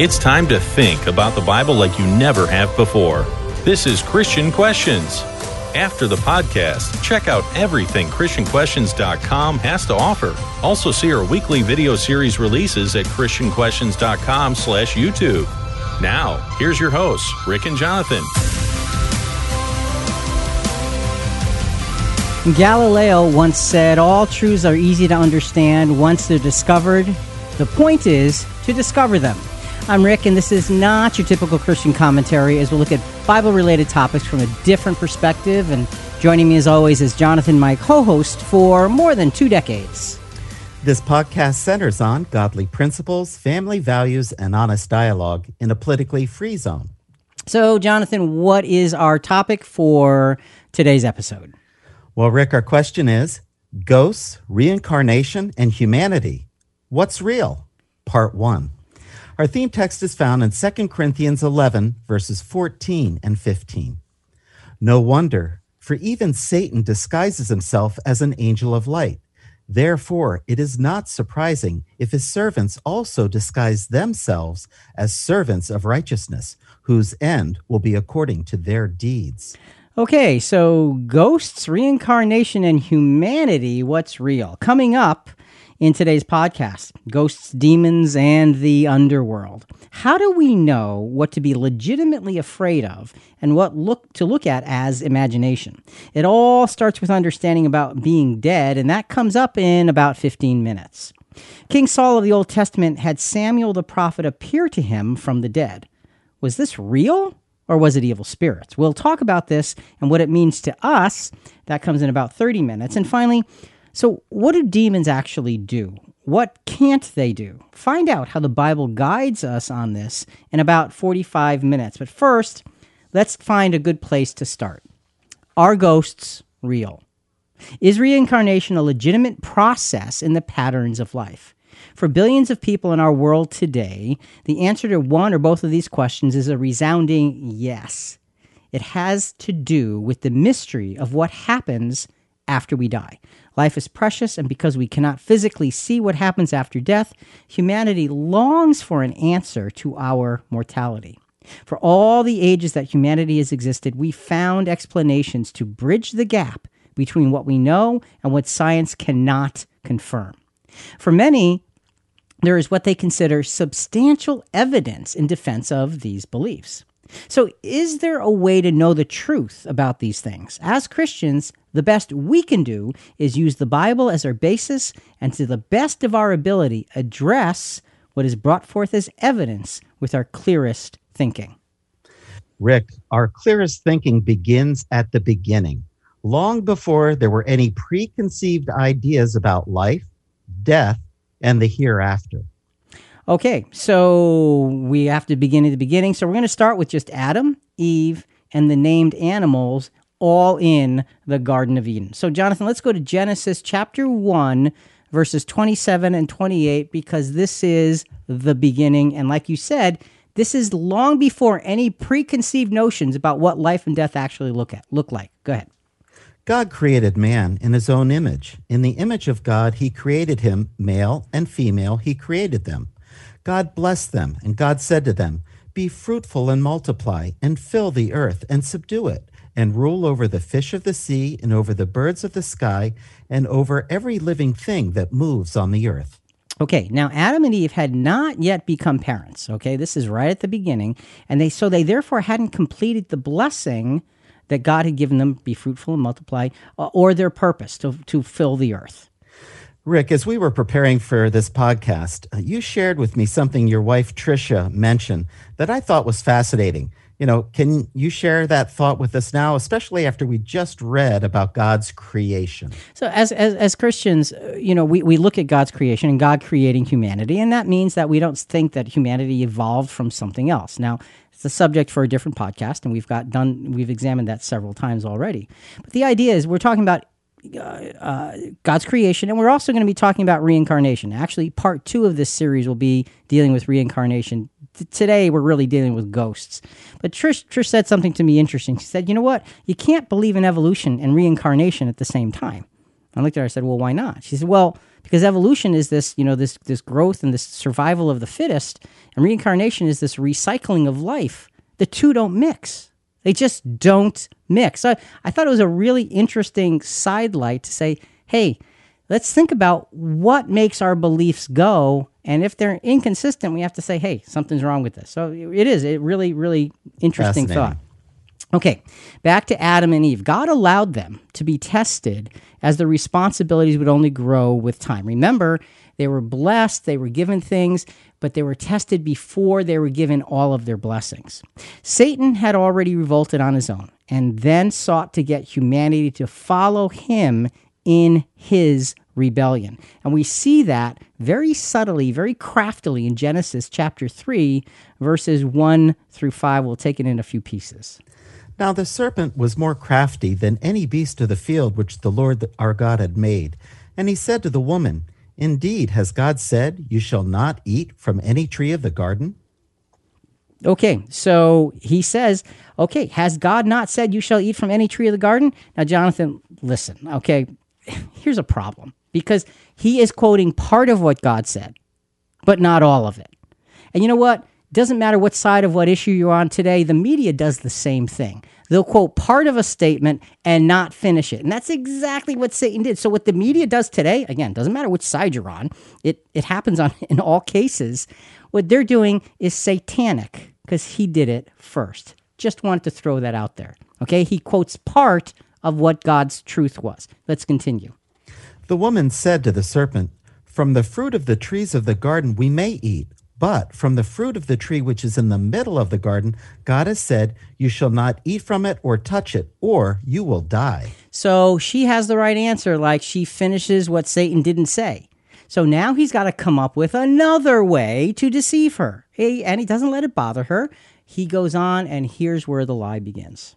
It's time to think about the Bible like you never have before. This is Christian Questions. After the podcast, check out everything ChristianQuestions.com has to offer. Also see our weekly video series releases at ChristianQuestions.com slash YouTube. Now, here's your hosts, Rick and Jonathan. Galileo once said, All truths are easy to understand once they're discovered. The point is to discover them. I'm Rick, and this is not your typical Christian commentary as we look at Bible related topics from a different perspective. And joining me, as always, is Jonathan, my co host for more than two decades. This podcast centers on godly principles, family values, and honest dialogue in a politically free zone. So, Jonathan, what is our topic for today's episode? Well, Rick, our question is Ghosts, Reincarnation, and Humanity. What's real? Part 1. Our theme text is found in 2 Corinthians 11, verses 14 and 15. No wonder, for even Satan disguises himself as an angel of light. Therefore, it is not surprising if his servants also disguise themselves as servants of righteousness, whose end will be according to their deeds. Okay, so ghosts, reincarnation, and humanity, what's real? Coming up in today's podcast ghosts, demons, and the underworld. How do we know what to be legitimately afraid of and what look to look at as imagination? It all starts with understanding about being dead, and that comes up in about 15 minutes. King Saul of the Old Testament had Samuel the prophet appear to him from the dead. Was this real? or was it evil spirits? We'll talk about this and what it means to us. That comes in about 30 minutes. And finally, so what do demons actually do? What can't they do? Find out how the Bible guides us on this in about 45 minutes. But first, let's find a good place to start. Are ghosts real? Is reincarnation a legitimate process in the patterns of life? For billions of people in our world today, the answer to one or both of these questions is a resounding yes. It has to do with the mystery of what happens after we die. Life is precious, and because we cannot physically see what happens after death, humanity longs for an answer to our mortality. For all the ages that humanity has existed, we found explanations to bridge the gap between what we know and what science cannot confirm. For many, there is what they consider substantial evidence in defense of these beliefs. So, is there a way to know the truth about these things? As Christians, the best we can do is use the Bible as our basis and, to the best of our ability, address what is brought forth as evidence with our clearest thinking. Rick, our clearest thinking begins at the beginning, long before there were any preconceived ideas about life, death, and the hereafter. Okay, so we have to begin at the beginning. So we're going to start with just Adam, Eve, and the named animals all in the Garden of Eden. So, Jonathan, let's go to Genesis chapter 1, verses 27 and 28, because this is the beginning. And like you said, this is long before any preconceived notions about what life and death actually look at look like. Go ahead. God created man in his own image. In the image of God, he created him, male and female, he created them. God blessed them, and God said to them, Be fruitful and multiply, and fill the earth, and subdue it, and rule over the fish of the sea, and over the birds of the sky, and over every living thing that moves on the earth. Okay, now Adam and Eve had not yet become parents. Okay, this is right at the beginning, and they so they therefore hadn't completed the blessing that God had given them be fruitful and multiply, uh, or their purpose to, to fill the earth. Rick, as we were preparing for this podcast, uh, you shared with me something your wife Tricia mentioned that I thought was fascinating. You know, can you share that thought with us now, especially after we just read about God's creation? So, as as, as Christians, uh, you know, we, we look at God's creation and God creating humanity, and that means that we don't think that humanity evolved from something else. Now, it's a subject for a different podcast, and we've got done we've examined that several times already. But the idea is we're talking about uh, God's creation, and we're also going to be talking about reincarnation. Actually, part two of this series will be dealing with reincarnation. T- today, we're really dealing with ghosts. But Trish, Trish said something to me interesting. She said, "You know what? You can't believe in evolution and reincarnation at the same time." I looked at her. I said, "Well, why not?" She said, "Well, because evolution is this, you know, this this growth and this survival of the fittest, and reincarnation is this recycling of life. The two don't mix. They just don't mix." So I thought it was a really interesting sidelight to say, "Hey, let's think about what makes our beliefs go." And if they're inconsistent, we have to say, "Hey, something's wrong with this." So it is. It really, really interesting thought. Okay, back to Adam and Eve. God allowed them to be tested as the responsibilities would only grow with time. Remember, they were blessed, they were given things, but they were tested before they were given all of their blessings. Satan had already revolted on his own and then sought to get humanity to follow him in his rebellion. And we see that very subtly, very craftily in Genesis chapter 3, verses 1 through 5. We'll take it in a few pieces. Now the serpent was more crafty than any beast of the field which the Lord our God had made. And he said to the woman, Indeed, has God said, You shall not eat from any tree of the garden? Okay, so he says, okay, has God not said you shall eat from any tree of the garden? Now, Jonathan, listen, okay, here's a problem because he is quoting part of what God said, but not all of it. And you know what? Doesn't matter what side of what issue you're on today, the media does the same thing. They'll quote part of a statement and not finish it. And that's exactly what Satan did. So what the media does today, again, doesn't matter which side you're on, it, it happens on in all cases. What they're doing is satanic because he did it first. Just wanted to throw that out there. Okay? He quotes part of what God's truth was. Let's continue. The woman said to the serpent, From the fruit of the trees of the garden we may eat, but from the fruit of the tree which is in the middle of the garden, God has said, You shall not eat from it or touch it, or you will die. So she has the right answer, like she finishes what Satan didn't say. So now he's got to come up with another way to deceive her. He, and he doesn't let it bother her. He goes on, and here's where the lie begins.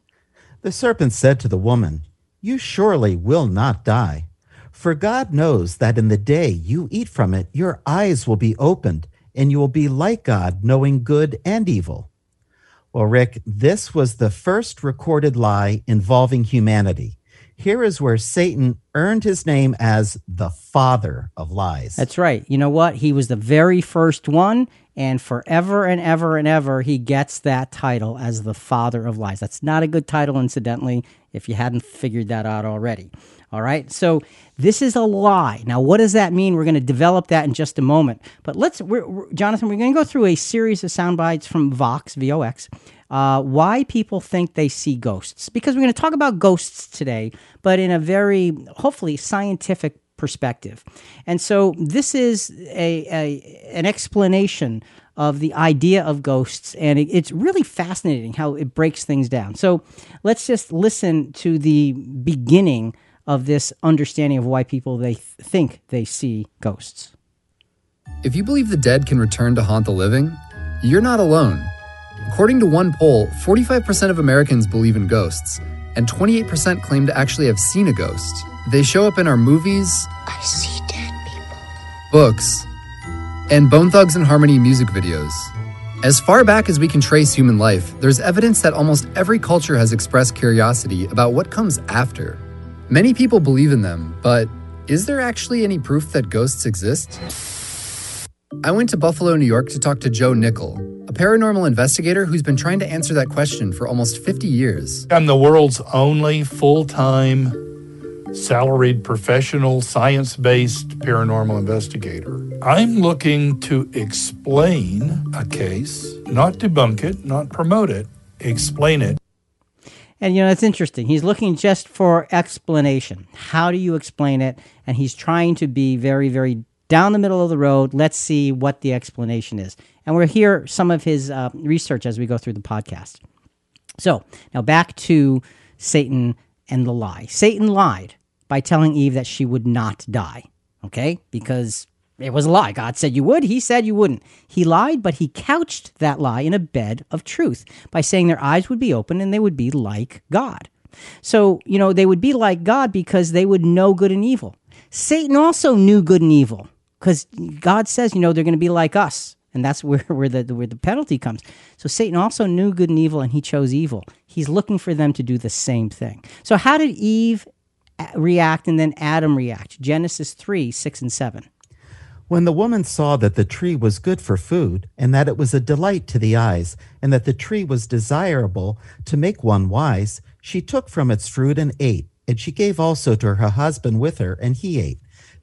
The serpent said to the woman, You surely will not die. For God knows that in the day you eat from it, your eyes will be opened, and you will be like God, knowing good and evil. Well, Rick, this was the first recorded lie involving humanity. Here is where Satan earned his name as the father of lies. That's right. You know what? He was the very first one, and forever and ever and ever, he gets that title as the father of lies. That's not a good title, incidentally, if you hadn't figured that out already. All right. So this is a lie. Now, what does that mean? We're going to develop that in just a moment. But let's, we're, we're, Jonathan, we're going to go through a series of sound bites from Vox, V O X, uh, why people think they see ghosts. Because we're going to talk about ghosts today, but in a very, hopefully, scientific perspective. And so this is a, a an explanation of the idea of ghosts, and it, it's really fascinating how it breaks things down. So let's just listen to the beginning of this understanding of why people they th- think they see ghosts. If you believe the dead can return to haunt the living, you're not alone. According to one poll, 45% of Americans believe in ghosts, and 28% claim to actually have seen a ghost. They show up in our movies, I see dead people. books, and Bone Thugs and Harmony music videos. As far back as we can trace human life, there's evidence that almost every culture has expressed curiosity about what comes after. Many people believe in them, but is there actually any proof that ghosts exist? I went to Buffalo, New York to talk to Joe Nickell, a paranormal investigator who's been trying to answer that question for almost 50 years. I'm the world's only full time, salaried, professional, science based paranormal investigator. I'm looking to explain a case, not debunk it, not promote it, explain it. And you know, it's interesting. He's looking just for explanation. How do you explain it? And he's trying to be very, very down the middle of the road. Let's see what the explanation is. And we'll hear some of his uh, research as we go through the podcast. So now back to Satan and the lie. Satan lied by telling Eve that she would not die. Okay? Because it was a lie. God said you would. He said you wouldn't. He lied, but he couched that lie in a bed of truth by saying their eyes would be open and they would be like God. So, you know, they would be like God because they would know good and evil. Satan also knew good and evil because God says, you know, they're going to be like us. And that's where, where, the, where the penalty comes. So Satan also knew good and evil and he chose evil. He's looking for them to do the same thing. So, how did Eve uh, react and then Adam react. Genesis 3 6 and 7. When the woman saw that the tree was good for food, and that it was a delight to the eyes, and that the tree was desirable to make one wise, she took from its fruit and ate. And she gave also to her husband with her, and he ate.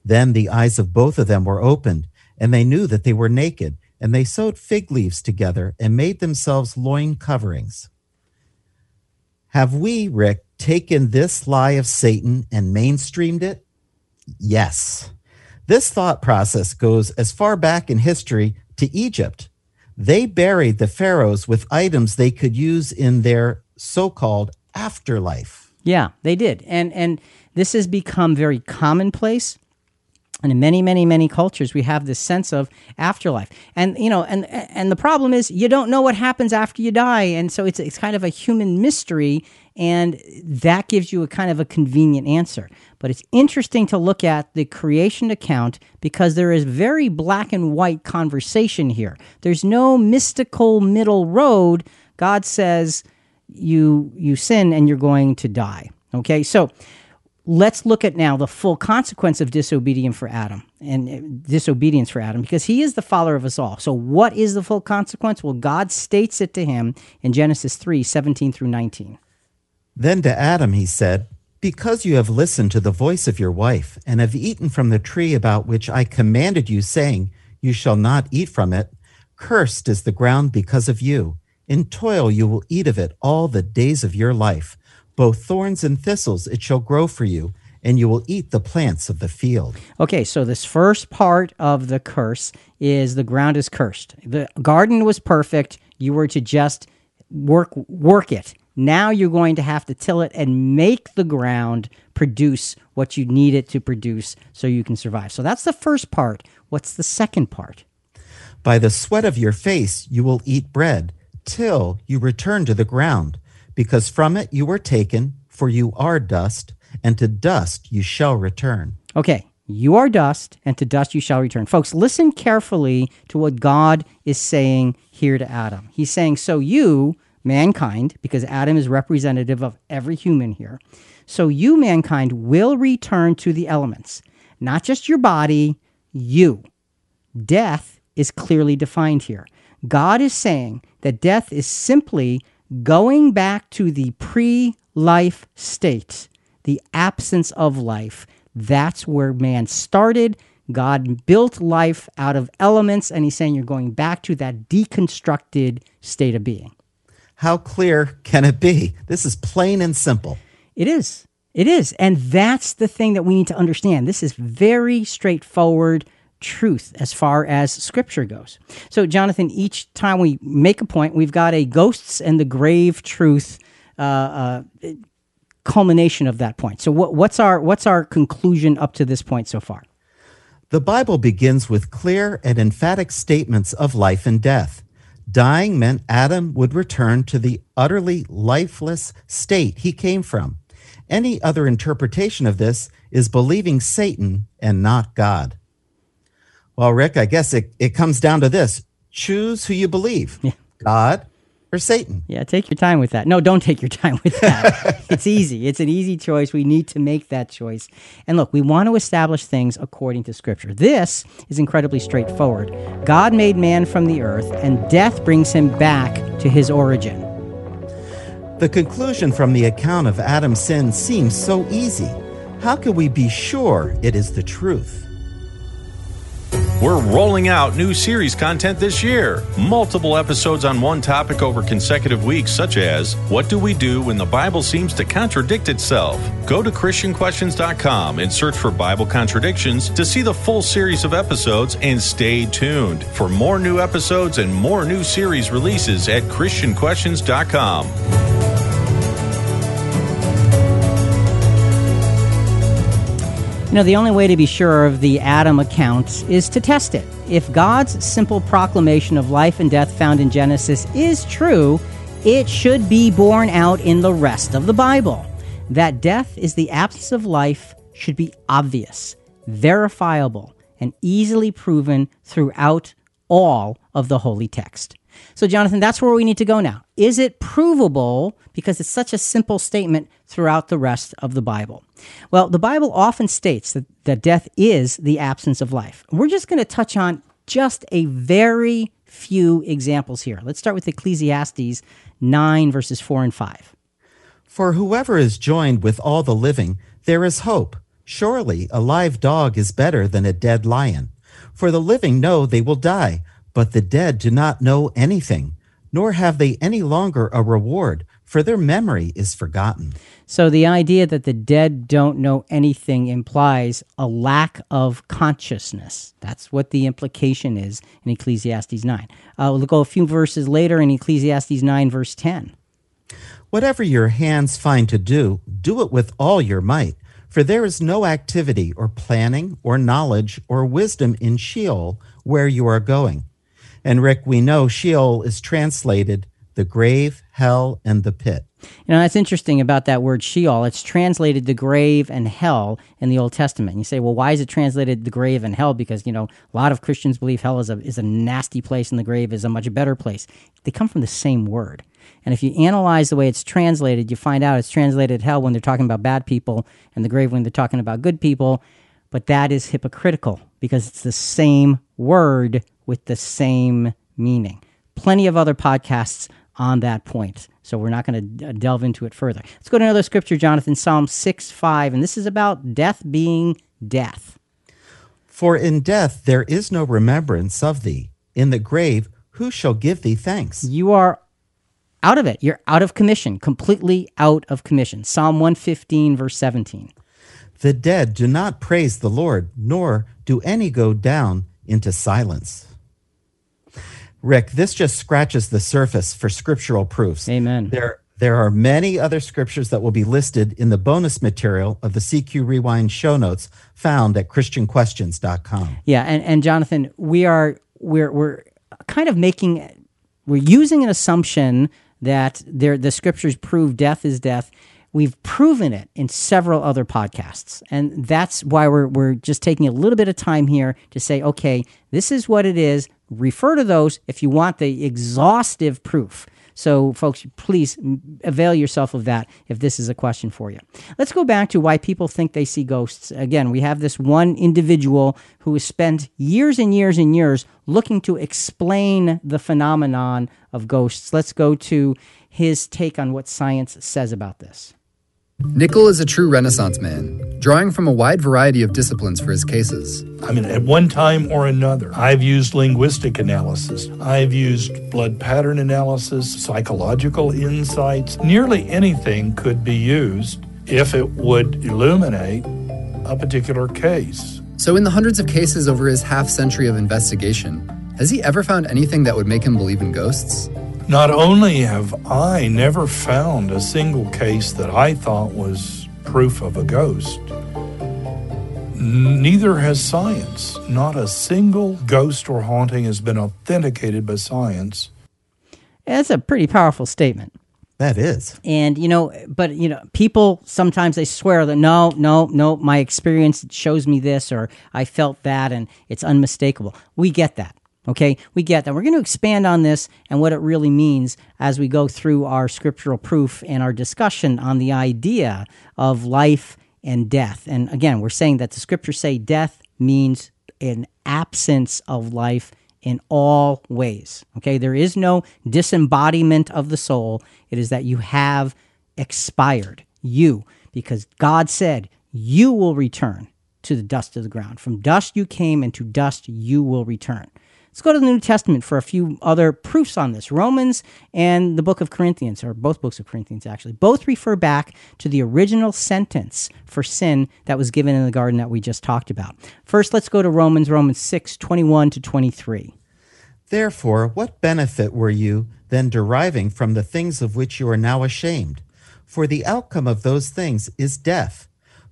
Then the eyes of both of them were opened, and they knew that they were naked. And they sewed fig leaves together and made themselves loin coverings. Have we, Rick, taken this lie of Satan and mainstreamed it? Yes. This thought process goes as far back in history to Egypt. They buried the pharaohs with items they could use in their so called afterlife. Yeah, they did. And and this has become very commonplace. And in many, many, many cultures, we have this sense of afterlife. And you know, and and the problem is you don't know what happens after you die. And so it's it's kind of a human mystery, and that gives you a kind of a convenient answer. But it's interesting to look at the creation account because there is very black and white conversation here. There's no mystical middle road. God says you you sin and you're going to die. Okay, so let's look at now the full consequence of disobedience for Adam and uh, disobedience for Adam because he is the father of us all. So what is the full consequence? Well, God states it to him in Genesis 3, 17 through 19. Then to Adam he said, Because you have listened to the voice of your wife, and have eaten from the tree about which I commanded you, saying, You shall not eat from it, cursed is the ground because of you. In toil you will eat of it all the days of your life. Both thorns and thistles it shall grow for you, and you will eat the plants of the field. Okay, so this first part of the curse is the ground is cursed. The garden was perfect. You were to just work work it. Now you're going to have to till it and make the ground produce what you need it to produce so you can survive. So that's the first part. What's the second part? By the sweat of your face you will eat bread, till you return to the ground, because from it you were taken, for you are dust, and to dust you shall return. Okay, you are dust, and to dust you shall return. Folks, listen carefully to what God is saying here to Adam. He's saying, So you, mankind, because Adam is representative of every human here, so you, mankind, will return to the elements, not just your body, you. Death is clearly defined here. God is saying that death is simply going back to the pre life state, the absence of life. That's where man started. God built life out of elements, and he's saying you're going back to that deconstructed state of being. How clear can it be? This is plain and simple. It is. It is. And that's the thing that we need to understand. This is very straightforward truth as far as scripture goes. So, Jonathan, each time we make a point, we've got a ghosts and the grave truth uh, uh, culmination of that point. So, what, what's our what's our conclusion up to this point so far? The Bible begins with clear and emphatic statements of life and death. Dying meant Adam would return to the utterly lifeless state he came from. Any other interpretation of this is believing Satan and not God. Well, Rick, I guess it, it comes down to this choose who you believe God or Satan. Yeah, take your time with that. No, don't take your time with that. it's easy. It's an easy choice. We need to make that choice. And look, we want to establish things according to Scripture. This is incredibly straightforward. God made man from the earth, and death brings him back to his origin. The conclusion from the account of Adam's sin seems so easy. How can we be sure it is the truth? We're rolling out new series content this year. Multiple episodes on one topic over consecutive weeks, such as What do we do when the Bible seems to contradict itself? Go to ChristianQuestions.com and search for Bible contradictions to see the full series of episodes and stay tuned for more new episodes and more new series releases at ChristianQuestions.com. You know, the only way to be sure of the Adam account is to test it. If God's simple proclamation of life and death found in Genesis is true, it should be borne out in the rest of the Bible. That death is the absence of life should be obvious, verifiable, and easily proven throughout all of the holy text. So, Jonathan, that's where we need to go now. Is it provable? Because it's such a simple statement throughout the rest of the Bible. Well, the Bible often states that, that death is the absence of life. We're just going to touch on just a very few examples here. Let's start with Ecclesiastes 9, verses 4 and 5. For whoever is joined with all the living, there is hope. Surely a live dog is better than a dead lion. For the living know they will die, but the dead do not know anything, nor have they any longer a reward, for their memory is forgotten. So the idea that the dead don't know anything implies a lack of consciousness. That's what the implication is in Ecclesiastes 9. Uh, we'll go a few verses later in Ecclesiastes 9, verse 10. Whatever your hands find to do, do it with all your might. For there is no activity or planning or knowledge or wisdom in Sheol where you are going. And Rick, we know Sheol is translated the grave, hell, and the pit. You know, that's interesting about that word Sheol. It's translated the grave and hell in the Old Testament. And you say, well, why is it translated the grave and hell? Because, you know, a lot of Christians believe hell is a, is a nasty place and the grave is a much better place. They come from the same word. And if you analyze the way it's translated, you find out it's translated hell when they're talking about bad people and the grave when they're talking about good people. But that is hypocritical because it's the same word with the same meaning. Plenty of other podcasts on that point. So we're not going to delve into it further. Let's go to another scripture, Jonathan, Psalm 6 5. And this is about death being death. For in death there is no remembrance of thee. In the grave, who shall give thee thanks? You are out of it. You're out of commission, completely out of commission. Psalm 115, verse 17. The dead do not praise the Lord, nor do any go down into silence. Rick, this just scratches the surface for scriptural proofs. Amen. There, there are many other scriptures that will be listed in the bonus material of the CQ Rewind show notes found at christianquestions.com. Yeah, and, and Jonathan, we are we're we're kind of making we're using an assumption that there the scriptures prove death is death. We've proven it in several other podcasts. And that's why we're, we're just taking a little bit of time here to say, okay, this is what it is. Refer to those if you want the exhaustive proof. So, folks, please avail yourself of that if this is a question for you. Let's go back to why people think they see ghosts. Again, we have this one individual who has spent years and years and years looking to explain the phenomenon of ghosts. Let's go to his take on what science says about this. Nickell is a true Renaissance man, drawing from a wide variety of disciplines for his cases. I mean, at one time or another, I've used linguistic analysis, I've used blood pattern analysis, psychological insights. Nearly anything could be used if it would illuminate a particular case. So, in the hundreds of cases over his half century of investigation, has he ever found anything that would make him believe in ghosts? Not only have I never found a single case that I thought was proof of a ghost, neither has science. Not a single ghost or haunting has been authenticated by science. That's a pretty powerful statement. That is. And, you know, but, you know, people sometimes they swear that no, no, no, my experience shows me this or I felt that and it's unmistakable. We get that. Okay, we get that. We're going to expand on this and what it really means as we go through our scriptural proof and our discussion on the idea of life and death. And again, we're saying that the scriptures say death means an absence of life in all ways. Okay, there is no disembodiment of the soul, it is that you have expired. You, because God said, you will return to the dust of the ground. From dust you came, and to dust you will return. Let's go to the New Testament for a few other proofs on this. Romans and the book of Corinthians, or both books of Corinthians actually, both refer back to the original sentence for sin that was given in the garden that we just talked about. First, let's go to Romans, Romans 6, 21 to 23. Therefore, what benefit were you then deriving from the things of which you are now ashamed? For the outcome of those things is death.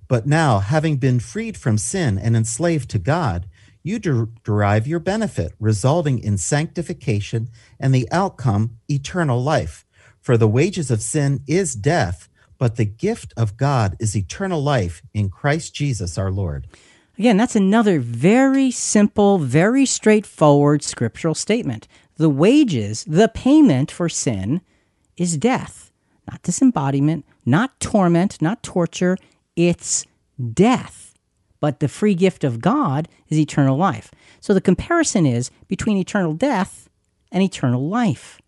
But now, having been freed from sin and enslaved to God, you der- derive your benefit, resulting in sanctification and the outcome, eternal life. For the wages of sin is death, but the gift of God is eternal life in Christ Jesus our Lord. Again, that's another very simple, very straightforward scriptural statement. The wages, the payment for sin, is death. Not disembodiment, not torment, not torture. It's death. But the free gift of God is eternal life. So the comparison is between eternal death and eternal life.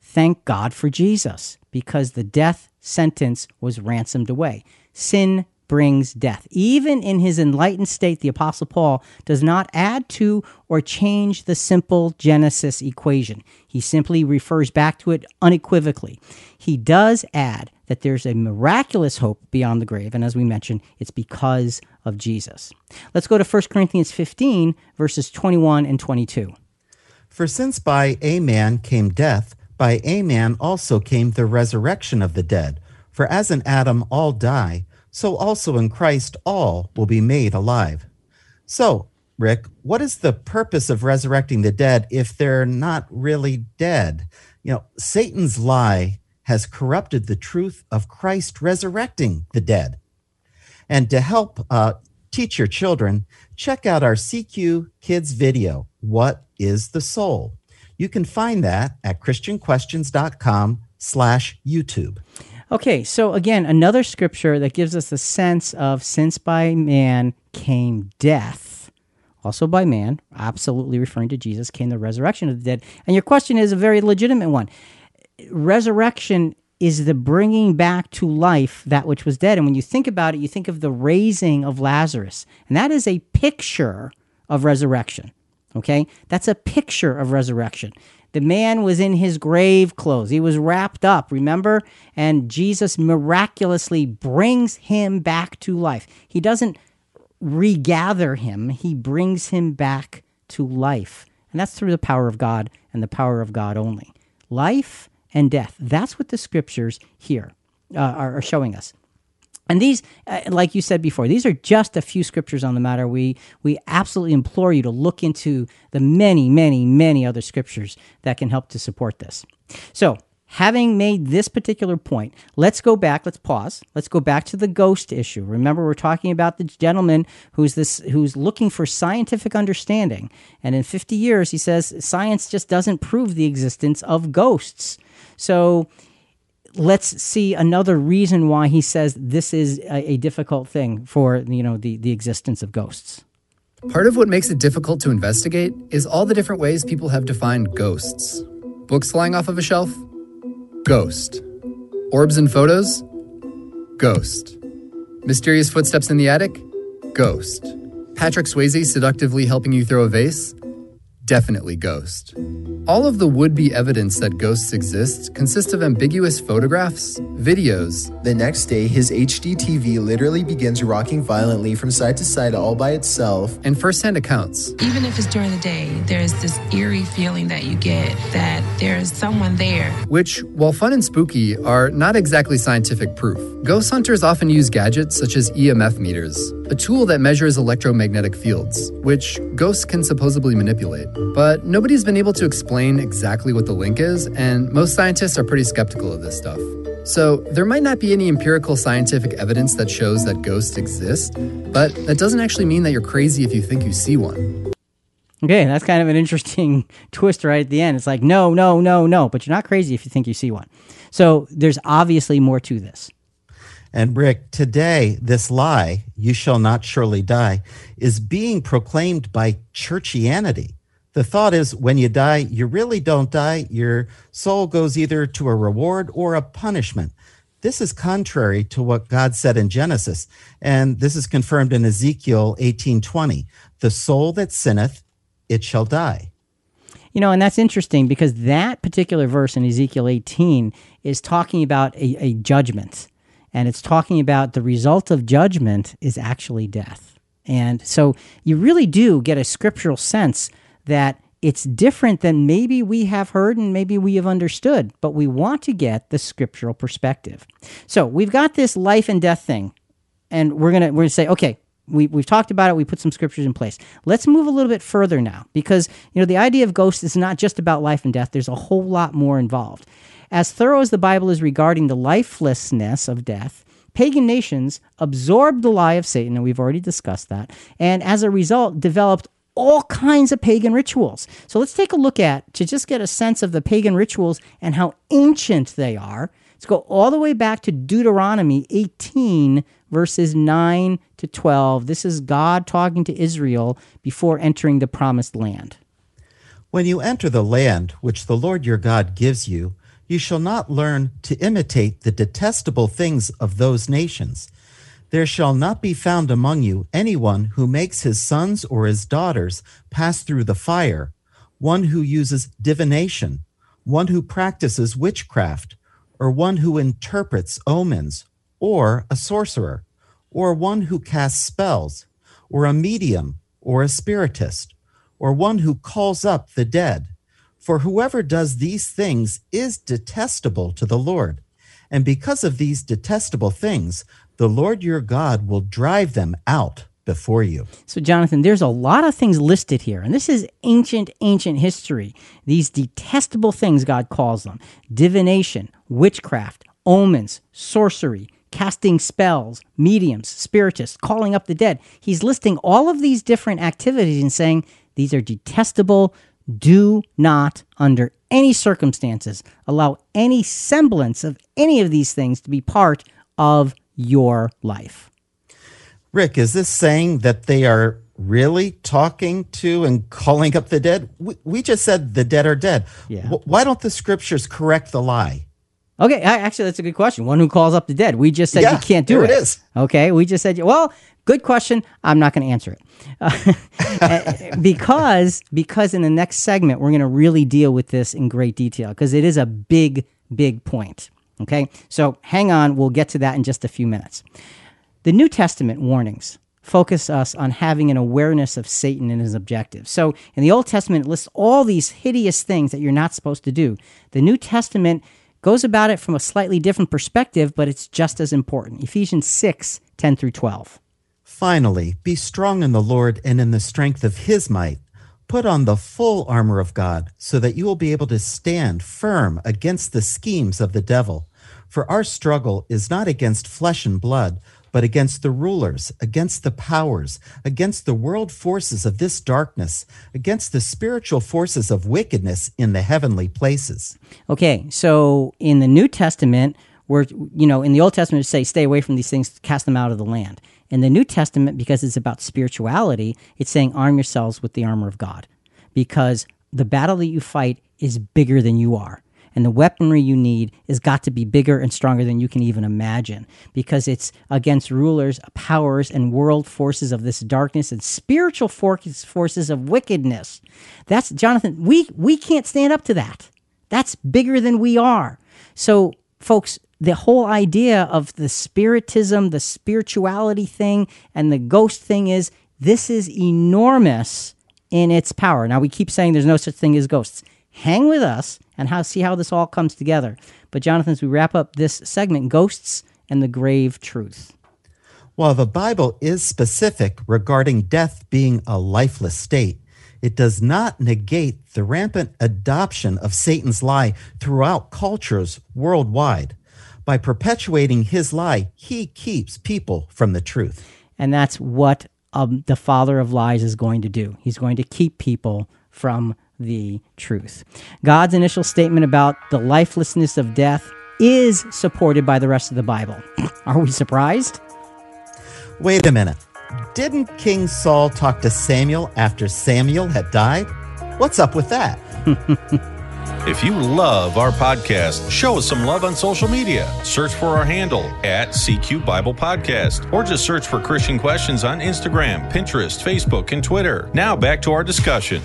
Thank God for Jesus, because the death sentence was ransomed away. Sin brings death. Even in his enlightened state, the Apostle Paul does not add to or change the simple Genesis equation. He simply refers back to it unequivocally. He does add that there's a miraculous hope beyond the grave, and as we mentioned, it's because of Jesus. Let's go to 1 Corinthians 15, verses 21 and 22. For since by a man came death, by a man also came the resurrection of the dead. For as in Adam all die, so also in Christ all will be made alive. So, Rick, what is the purpose of resurrecting the dead if they're not really dead? You know, Satan's lie has corrupted the truth of Christ resurrecting the dead. And to help uh, teach your children, check out our CQ Kids video, What is the Soul? You can find that at christianquestions.com slash YouTube. Okay, so again, another scripture that gives us a sense of since by man came death, also by man, absolutely referring to Jesus, came the resurrection of the dead. And your question is a very legitimate one. Resurrection is the bringing back to life that which was dead. And when you think about it, you think of the raising of Lazarus, and that is a picture of resurrection. Okay? That's a picture of resurrection. The man was in his grave clothes. He was wrapped up, remember? And Jesus miraculously brings him back to life. He doesn't regather him, he brings him back to life. And that's through the power of God and the power of God only. Life and death. That's what the scriptures here uh, are, are showing us. And these, uh, like you said before, these are just a few scriptures on the matter. We we absolutely implore you to look into the many, many, many other scriptures that can help to support this. So, having made this particular point, let's go back. Let's pause. Let's go back to the ghost issue. Remember, we're talking about the gentleman who's this who's looking for scientific understanding, and in 50 years, he says science just doesn't prove the existence of ghosts. So let's see another reason why he says this is a, a, difficult thing for you know the, the existence of ghosts. Part of what makes it difficult to investigate is all the different ways people have defined ghosts. Books flying off of a shelf? Ghost. Orbs and photos? Ghost. Mysterious footsteps in the attic? Ghost. Patrick Swayze seductively helping you throw a vase? Definitely ghost. All of the would be evidence that ghosts exist consists of ambiguous photographs, videos. The next day, his HD TV literally begins rocking violently from side to side all by itself, and firsthand accounts. Even if it's during the day, there's this eerie feeling that you get that there's someone there. Which, while fun and spooky, are not exactly scientific proof. Ghost hunters often use gadgets such as EMF meters, a tool that measures electromagnetic fields, which ghosts can supposedly manipulate. But nobody's been able to explain explain exactly what the link is, and most scientists are pretty skeptical of this stuff. So, there might not be any empirical scientific evidence that shows that ghosts exist, but that doesn't actually mean that you're crazy if you think you see one. Okay, that's kind of an interesting twist right at the end. It's like, no, no, no, no, but you're not crazy if you think you see one. So, there's obviously more to this. And Rick, today, this lie, you shall not surely die, is being proclaimed by churchianity the thought is when you die, you really don't die. Your soul goes either to a reward or a punishment. This is contrary to what God said in Genesis, and this is confirmed in Ezekiel 18:20. The soul that sinneth, it shall die. You know, and that's interesting because that particular verse in Ezekiel 18 is talking about a, a judgment. And it's talking about the result of judgment is actually death. And so you really do get a scriptural sense that it's different than maybe we have heard and maybe we have understood, but we want to get the scriptural perspective. So we've got this life and death thing, and we're gonna we're gonna say, okay, we, we've talked about it we put some scriptures in place. Let's move a little bit further now because you know the idea of ghosts is not just about life and death. There's a whole lot more involved. As thorough as the bible is regarding the lifelessness of death pagan nations absorbed the lie of Satan, and we've already discussed that, and as a result, developed all kinds of pagan rituals. So let's take a look at, to just get a sense of the pagan rituals and how ancient they are. Let's go all the way back to Deuteronomy 18, verses 9 to 12. This is God talking to Israel before entering the promised land. When you enter the land which the Lord your God gives you, you shall not learn to imitate the detestable things of those nations. There shall not be found among you anyone who makes his sons or his daughters pass through the fire, one who uses divination, one who practices witchcraft, or one who interprets omens, or a sorcerer, or one who casts spells, or a medium, or a spiritist, or one who calls up the dead. For whoever does these things is detestable to the Lord. And because of these detestable things, the Lord your God will drive them out before you. So, Jonathan, there's a lot of things listed here, and this is ancient, ancient history. These detestable things, God calls them divination, witchcraft, omens, sorcery, casting spells, mediums, spiritists, calling up the dead. He's listing all of these different activities and saying these are detestable. Do not, under any circumstances, allow any semblance of any of these things to be part of your life. Rick, is this saying that they are really talking to and calling up the dead? We, we just said the dead are dead. Yeah. W- why don't the scriptures correct the lie? Okay, actually, that's a good question. One who calls up the dead. We just said Yeah, you can't do it. it is. Okay, we just said, well, good question. I'm not going to answer it Uh, because because in the next segment we're going to really deal with this in great detail because it is a big big point. Okay, so hang on. We'll get to that in just a few minutes. The New Testament warnings focus us on having an awareness of Satan and his objectives. So in the Old Testament, it lists all these hideous things that you're not supposed to do. The New Testament goes about it from a slightly different perspective, but it's just as important. Ephesians 6 10 through 12. Finally, be strong in the Lord and in the strength of his might. Put on the full armor of God so that you will be able to stand firm against the schemes of the devil. For our struggle is not against flesh and blood, but against the rulers, against the powers, against the world forces of this darkness, against the spiritual forces of wickedness in the heavenly places. Okay, so in the New Testament, we're, you know, in the Old Testament, it say, stay away from these things, cast them out of the land. In the New Testament, because it's about spirituality, it's saying arm yourselves with the armor of God. Because the battle that you fight is bigger than you are. And the weaponry you need has got to be bigger and stronger than you can even imagine because it's against rulers, powers, and world forces of this darkness and spiritual forces of wickedness. That's, Jonathan, we, we can't stand up to that. That's bigger than we are. So, folks, the whole idea of the spiritism, the spirituality thing, and the ghost thing is this is enormous in its power. Now, we keep saying there's no such thing as ghosts. Hang with us and how, see how this all comes together. But, Jonathan, as we wrap up this segment, ghosts and the grave truth. While the Bible is specific regarding death being a lifeless state, it does not negate the rampant adoption of Satan's lie throughout cultures worldwide. By perpetuating his lie, he keeps people from the truth. And that's what um, the father of lies is going to do. He's going to keep people from the truth. God's initial statement about the lifelessness of death is supported by the rest of the Bible. Are we surprised? Wait a minute. Didn't King Saul talk to Samuel after Samuel had died? What's up with that? If you love our podcast, show us some love on social media. Search for our handle at CQ Bible Podcast, or just search for Christian Questions on Instagram, Pinterest, Facebook, and Twitter. Now back to our discussion.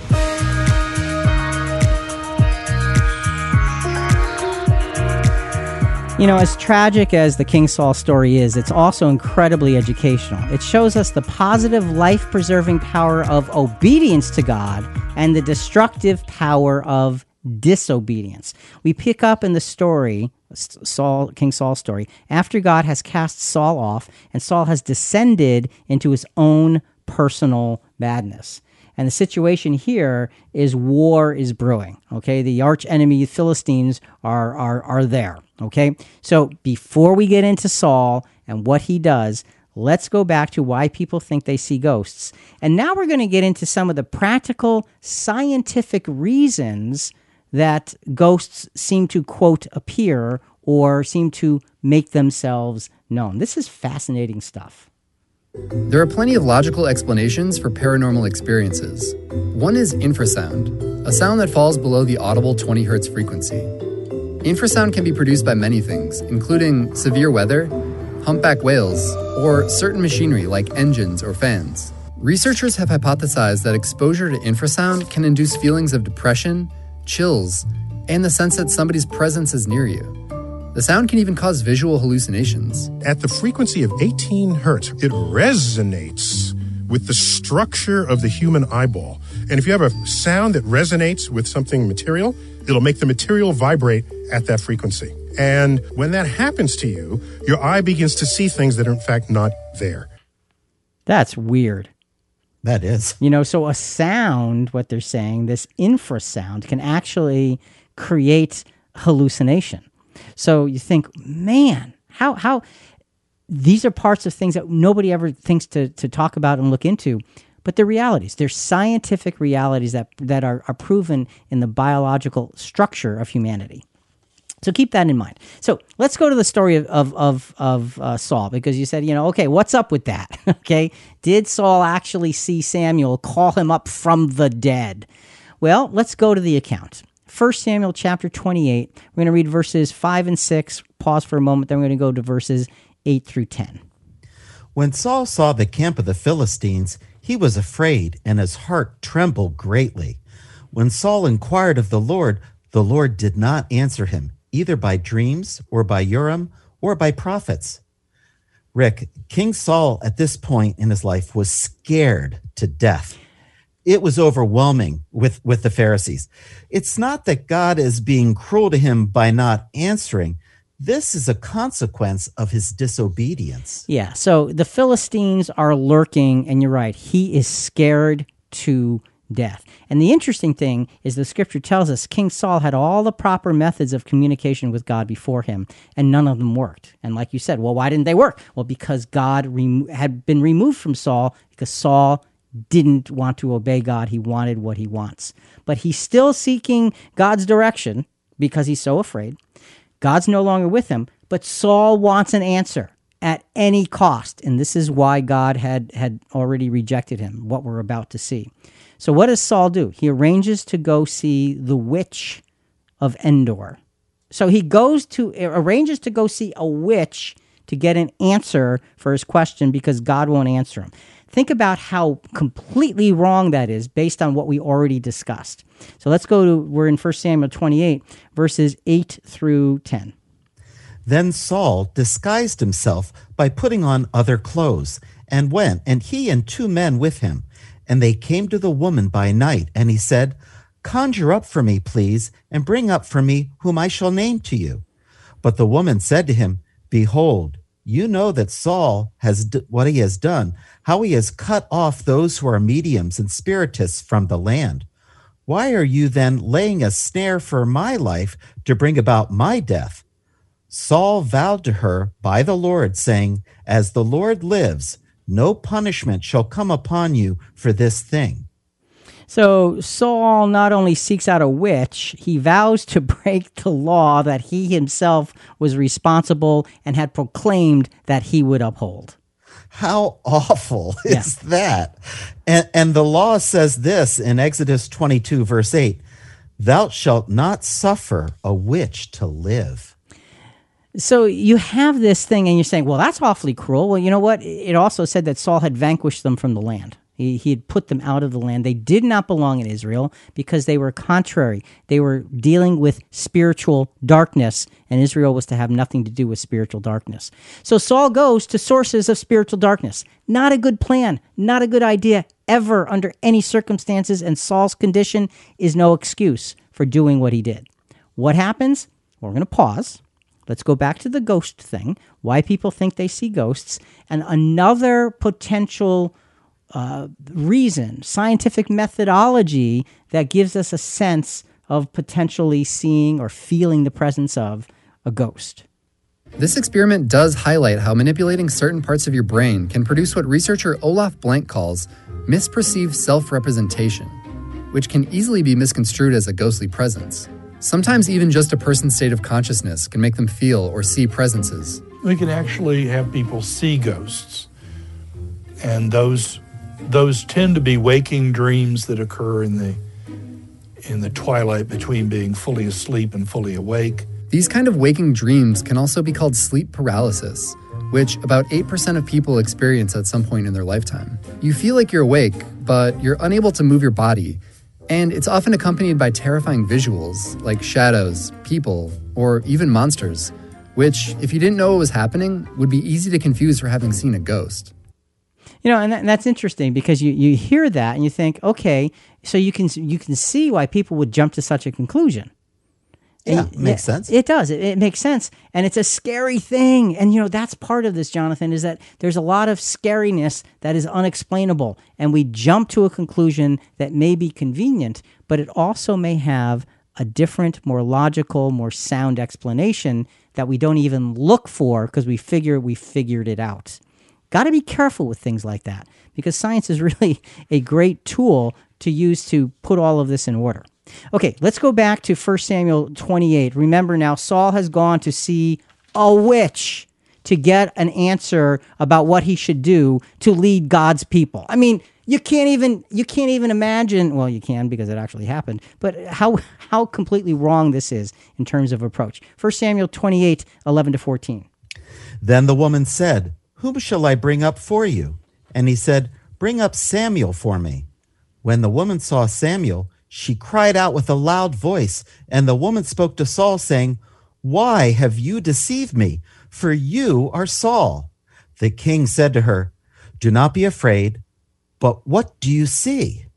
You know, as tragic as the King Saul story is, it's also incredibly educational. It shows us the positive, life preserving power of obedience to God and the destructive power of disobedience. We pick up in the story, Saul, King Saul's story, after God has cast Saul off and Saul has descended into his own personal madness. And the situation here is war is brewing. Okay, the arch enemy Philistines are are are there. Okay, so before we get into Saul and what he does, let's go back to why people think they see ghosts. And now we're going to get into some of the practical scientific reasons that ghosts seem to quote appear or seem to make themselves known. This is fascinating stuff. There are plenty of logical explanations for paranormal experiences. One is infrasound, a sound that falls below the audible 20 hertz frequency. Infrasound can be produced by many things, including severe weather, humpback whales, or certain machinery like engines or fans. Researchers have hypothesized that exposure to infrasound can induce feelings of depression, chills, and the sense that somebody's presence is near you. The sound can even cause visual hallucinations. At the frequency of 18 hertz, it resonates with the structure of the human eyeball. And if you have a sound that resonates with something material, it'll make the material vibrate at that frequency. And when that happens to you, your eye begins to see things that are in fact not there. That's weird. That is. You know, so a sound, what they're saying, this infrasound can actually create hallucination. So you think, man, how how these are parts of things that nobody ever thinks to to talk about and look into. But they're realities. They're scientific realities that that are, are proven in the biological structure of humanity. So keep that in mind. So let's go to the story of of of, uh, Saul because you said you know okay what's up with that okay did Saul actually see Samuel call him up from the dead? Well, let's go to the account. 1 Samuel chapter 28. We're going to read verses 5 and 6. Pause for a moment. Then we're going to go to verses 8 through 10. When Saul saw the camp of the Philistines, he was afraid, and his heart trembled greatly. When Saul inquired of the Lord, the Lord did not answer him, either by dreams, or by Urim, or by prophets. Rick, King Saul at this point in his life was scared to death. It was overwhelming with, with the Pharisees. It's not that God is being cruel to him by not answering. This is a consequence of his disobedience. Yeah. So the Philistines are lurking, and you're right. He is scared to death. And the interesting thing is the scripture tells us King Saul had all the proper methods of communication with God before him, and none of them worked. And like you said, well, why didn't they work? Well, because God had been removed from Saul because Saul didn't want to obey God. He wanted what he wants. But he's still seeking God's direction because he's so afraid. God's no longer with him, but Saul wants an answer at any cost. And this is why God had, had already rejected him, what we're about to see. So, what does Saul do? He arranges to go see the witch of Endor. So, he goes to, arranges to go see a witch to get an answer for his question because God won't answer him. Think about how completely wrong that is based on what we already discussed. So let's go to, we're in 1 Samuel 28, verses 8 through 10. Then Saul disguised himself by putting on other clothes and went, and he and two men with him. And they came to the woman by night, and he said, Conjure up for me, please, and bring up for me whom I shall name to you. But the woman said to him, Behold, you know that Saul has d- what he has done, how he has cut off those who are mediums and spiritists from the land. Why are you then laying a snare for my life to bring about my death? Saul vowed to her by the Lord, saying, As the Lord lives, no punishment shall come upon you for this thing. So Saul not only seeks out a witch, he vows to break the law that he himself was responsible and had proclaimed that he would uphold. How awful is yeah. that? And, and the law says this in Exodus 22, verse 8 Thou shalt not suffer a witch to live. So you have this thing, and you're saying, well, that's awfully cruel. Well, you know what? It also said that Saul had vanquished them from the land. He, he had put them out of the land. They did not belong in Israel because they were contrary. They were dealing with spiritual darkness, and Israel was to have nothing to do with spiritual darkness. So Saul goes to sources of spiritual darkness. Not a good plan, not a good idea ever under any circumstances, and Saul's condition is no excuse for doing what he did. What happens? We're going to pause. Let's go back to the ghost thing, why people think they see ghosts, and another potential uh, reason, scientific methodology that gives us a sense of potentially seeing or feeling the presence of a ghost. This experiment does highlight how manipulating certain parts of your brain can produce what researcher Olaf Blanke calls misperceived self representation, which can easily be misconstrued as a ghostly presence. Sometimes, even just a person's state of consciousness can make them feel or see presences. We can actually have people see ghosts, and those those tend to be waking dreams that occur in the in the twilight between being fully asleep and fully awake. These kind of waking dreams can also be called sleep paralysis, which about 8% of people experience at some point in their lifetime. You feel like you're awake, but you're unable to move your body, and it's often accompanied by terrifying visuals like shadows, people, or even monsters, which, if you didn't know what was happening, would be easy to confuse for having seen a ghost. You know, and, that, and that's interesting because you, you hear that and you think, okay, so you can you can see why people would jump to such a conclusion. Yeah, And- makes sense. It does. It, it makes sense, and it's a scary thing. And you know that's part of this, Jonathan, is that there's a lot of scariness that is unexplainable, and we jump to a conclusion that may be convenient, but it also may have a different, more logical, more sound explanation that we don't even look for because we figure we figured it out. Got to be careful with things like that because science is really a great tool to use to put all of this in order. Okay, let's go back to 1 Samuel 28. Remember now, Saul has gone to see a witch to get an answer about what he should do to lead God's people. I mean, you can't even you can't even imagine well you can because it actually happened but how how completely wrong this is in terms of approach 1 samuel 28 11 to 14 Then the woman said, Whom shall I bring up for you? And he said, Bring up Samuel for me. When the woman saw Samuel, she cried out with a loud voice, and the woman spoke to Saul, saying, Why have you deceived me? For you are Saul. The king said to her, Do not be afraid, but what do you see?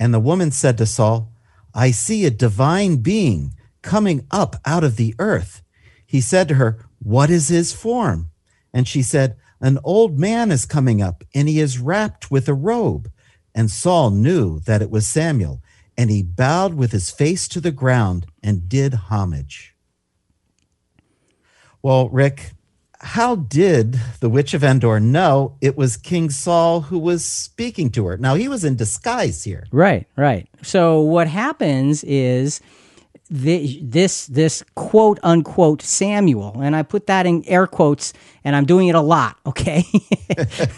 And the woman said to Saul, I see a divine being coming up out of the earth. He said to her, What is his form? And she said, An old man is coming up, and he is wrapped with a robe. And Saul knew that it was Samuel, and he bowed with his face to the ground and did homage. Well, Rick, how did the witch of Endor know it was King Saul who was speaking to her? Now, he was in disguise here. Right, right. So what happens is the, this this quote unquote Samuel, and I put that in air quotes, and I'm doing it a lot. Okay,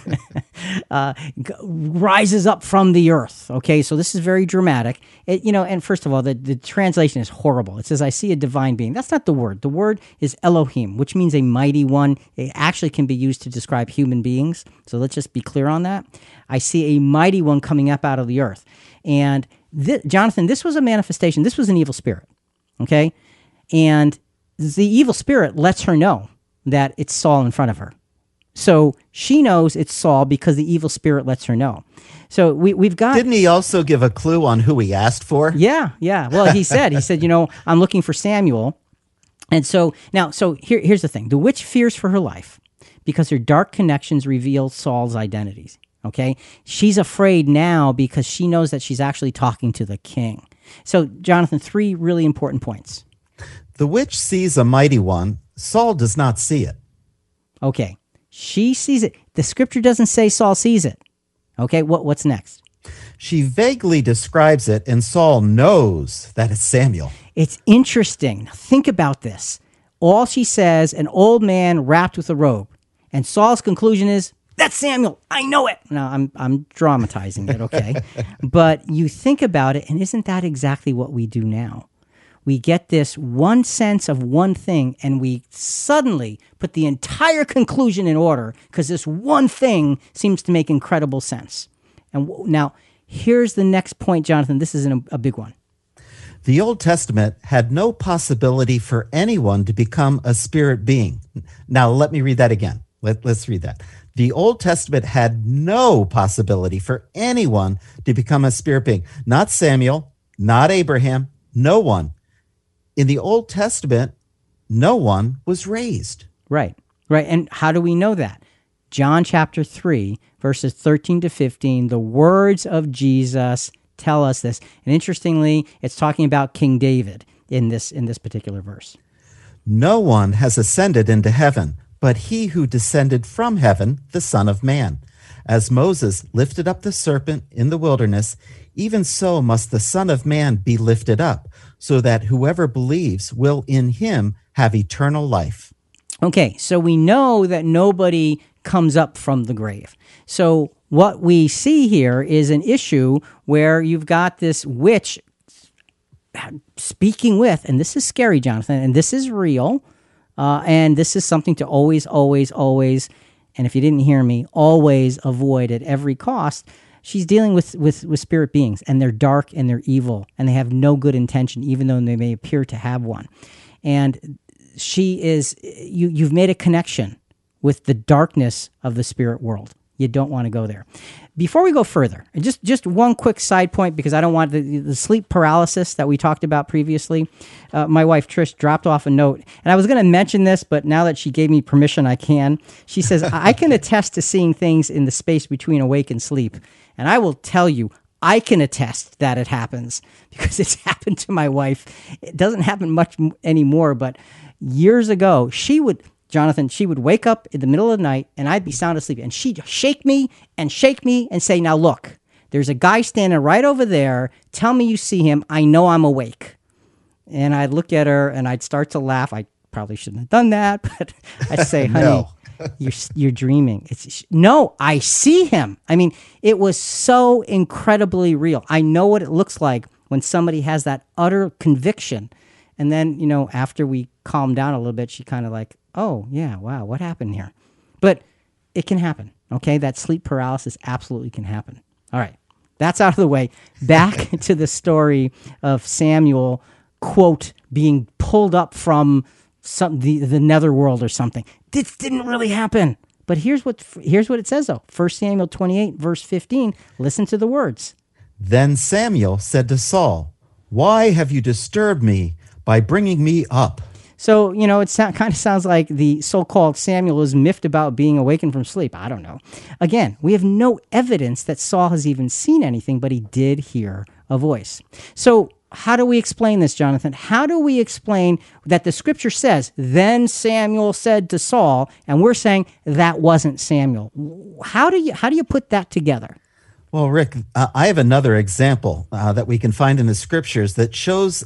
uh, g- rises up from the earth. Okay, so this is very dramatic. It, you know, and first of all, the, the translation is horrible. It says, "I see a divine being." That's not the word. The word is Elohim, which means a mighty one. It actually can be used to describe human beings. So let's just be clear on that. I see a mighty one coming up out of the earth, and Jonathan, this was a manifestation. This was an evil spirit. Okay, and the evil spirit lets her know that it's Saul in front of her. So she knows it's Saul because the evil spirit lets her know. So we, we've got. Didn't he also give a clue on who he asked for? Yeah, yeah. Well, he said, he said, you know, I'm looking for Samuel. And so now, so here, here's the thing the witch fears for her life because her dark connections reveal Saul's identities. Okay. She's afraid now because she knows that she's actually talking to the king. So, Jonathan, three really important points. The witch sees a mighty one. Saul does not see it. Okay. She sees it. The scripture doesn't say Saul sees it. Okay. What, what's next? She vaguely describes it, and Saul knows that it's Samuel. It's interesting. Now, think about this. All she says, an old man wrapped with a robe. And Saul's conclusion is, that's Samuel. I know it. Now, I'm, I'm dramatizing it, okay? but you think about it, and isn't that exactly what we do now? We get this one sense of one thing, and we suddenly put the entire conclusion in order because this one thing seems to make incredible sense. And w- now, here's the next point, Jonathan. This is an, a big one. The Old Testament had no possibility for anyone to become a spirit being. Now, let me read that again. Let, let's read that. The Old Testament had no possibility for anyone to become a spirit being. Not Samuel, not Abraham, no one. In the Old Testament, no one was raised. Right. Right. And how do we know that? John chapter 3, verses 13 to 15, the words of Jesus tell us this. And interestingly, it's talking about King David in this in this particular verse. No one has ascended into heaven, but he who descended from heaven, the Son of Man. As Moses lifted up the serpent in the wilderness, even so must the Son of Man be lifted up, so that whoever believes will in him have eternal life. Okay, so we know that nobody comes up from the grave. So what we see here is an issue where you've got this witch speaking with, and this is scary, Jonathan, and this is real, uh, and this is something to always, always, always, and if you didn't hear me, always avoid at every cost. She's dealing with, with, with spirit beings, and they're dark and they're evil, and they have no good intention, even though they may appear to have one. And she is, you, you've made a connection with the darkness of the spirit world. You don't want to go there. Before we go further, just just one quick side point because I don't want the, the sleep paralysis that we talked about previously. Uh, my wife Trish dropped off a note, and I was going to mention this, but now that she gave me permission, I can. She says I can attest to seeing things in the space between awake and sleep, and I will tell you. I can attest that it happens because it's happened to my wife. It doesn't happen much anymore, but years ago, she would Jonathan, she would wake up in the middle of the night and I'd be sound asleep and she'd shake me and shake me and say, Now look, there's a guy standing right over there. Tell me you see him. I know I'm awake. And I'd look at her and I'd start to laugh. I probably shouldn't have done that, but I'd say, honey, you're, you're dreaming. It's no, I see him. I mean, it was so incredibly real. I know what it looks like when somebody has that utter conviction. And then, you know, after we calmed down a little bit, she kind of like, oh, yeah, wow, what happened here? But it can happen, okay? That sleep paralysis absolutely can happen. All right, that's out of the way. Back to the story of Samuel, quote, being pulled up from some the, the netherworld or something. This didn't really happen. But here's what here's what it says though. 1 Samuel 28 verse 15. Listen to the words. Then Samuel said to Saul, "Why have you disturbed me by bringing me up?" So, you know, it kind of sounds like the so called Samuel is miffed about being awakened from sleep. I don't know. Again, we have no evidence that Saul has even seen anything, but he did hear a voice. So, how do we explain this, Jonathan? How do we explain that the scripture says, then Samuel said to Saul, and we're saying that wasn't Samuel? How do you, how do you put that together? Well, Rick, uh, I have another example uh, that we can find in the scriptures that shows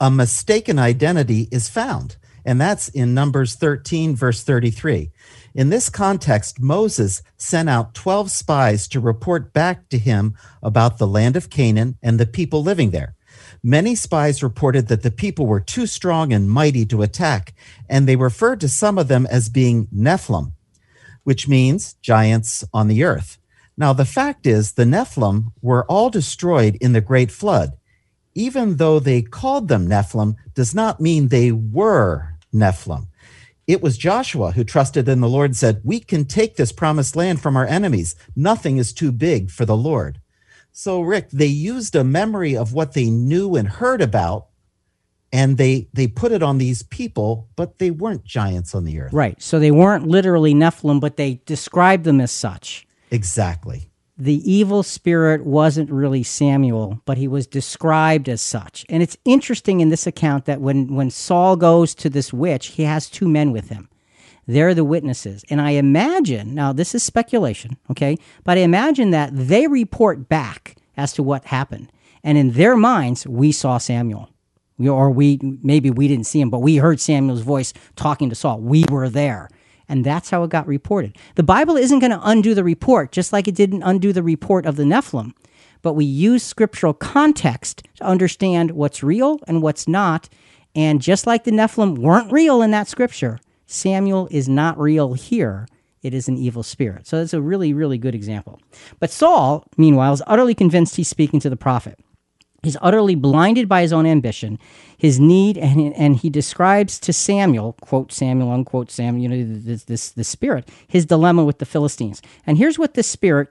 a mistaken identity is found. And that's in Numbers 13, verse 33. In this context, Moses sent out 12 spies to report back to him about the land of Canaan and the people living there. Many spies reported that the people were too strong and mighty to attack, and they referred to some of them as being Nephilim, which means giants on the earth. Now, the fact is, the Nephilim were all destroyed in the Great Flood even though they called them Nephilim, does not mean they were Nephilim. It was Joshua who trusted in the Lord and said, We can take this promised land from our enemies. Nothing is too big for the Lord. So, Rick, they used a memory of what they knew and heard about, and they they put it on these people, but they weren't giants on the earth. Right. So they weren't literally Nephilim, but they described them as such. Exactly the evil spirit wasn't really Samuel, but he was described as such. And it's interesting in this account that when, when Saul goes to this witch, he has two men with him. They're the witnesses. And I imagine, now this is speculation, okay, but I imagine that they report back as to what happened. And in their minds, we saw Samuel. We, or we, maybe we didn't see him, but we heard Samuel's voice talking to Saul. We were there. And that's how it got reported. The Bible isn't going to undo the report, just like it didn't undo the report of the Nephilim. But we use scriptural context to understand what's real and what's not. And just like the Nephilim weren't real in that scripture, Samuel is not real here. It is an evil spirit. So that's a really, really good example. But Saul, meanwhile, is utterly convinced he's speaking to the prophet. He's utterly blinded by his own ambition, his need, and, and he describes to Samuel, quote Samuel, unquote Samuel, you know, this, this, this spirit, his dilemma with the Philistines. And here's what this spirit,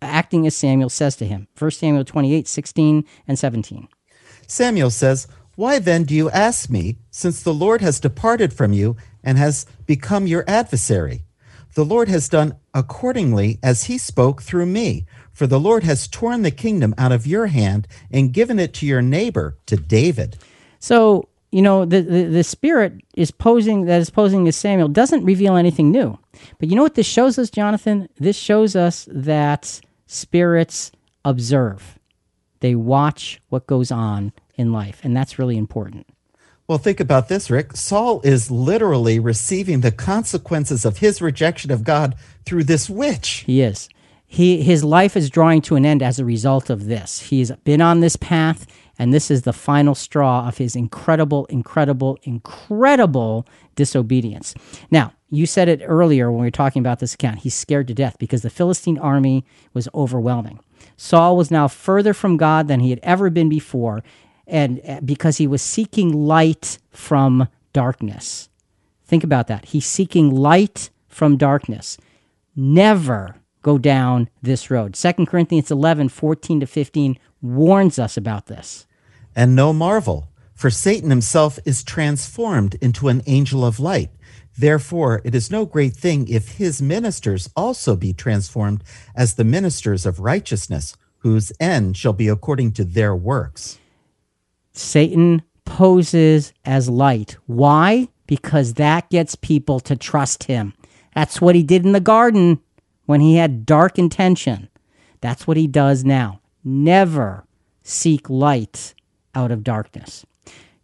acting as Samuel, says to him 1 Samuel 28, 16, and 17. Samuel says, Why then do you ask me, since the Lord has departed from you and has become your adversary? The Lord has done accordingly as he spoke through me. For the Lord has torn the kingdom out of your hand and given it to your neighbor, to David. So, you know, the, the, the spirit is posing that is posing as Samuel doesn't reveal anything new. But you know what this shows us, Jonathan? This shows us that spirits observe. They watch what goes on in life, and that's really important. Well, think about this, Rick. Saul is literally receiving the consequences of his rejection of God through this witch. He is. He his life is drawing to an end as a result of this. He's been on this path and this is the final straw of his incredible incredible incredible disobedience. Now, you said it earlier when we were talking about this account. He's scared to death because the Philistine army was overwhelming. Saul was now further from God than he had ever been before and uh, because he was seeking light from darkness. Think about that. He's seeking light from darkness. Never go down this road. 2 Corinthians 11, 14 to 15 warns us about this. And no marvel, for Satan himself is transformed into an angel of light. Therefore, it is no great thing if his ministers also be transformed as the ministers of righteousness, whose end shall be according to their works. Satan poses as light. Why? Because that gets people to trust him. That's what he did in the garden when he had dark intention. That's what he does now. Never seek light out of darkness.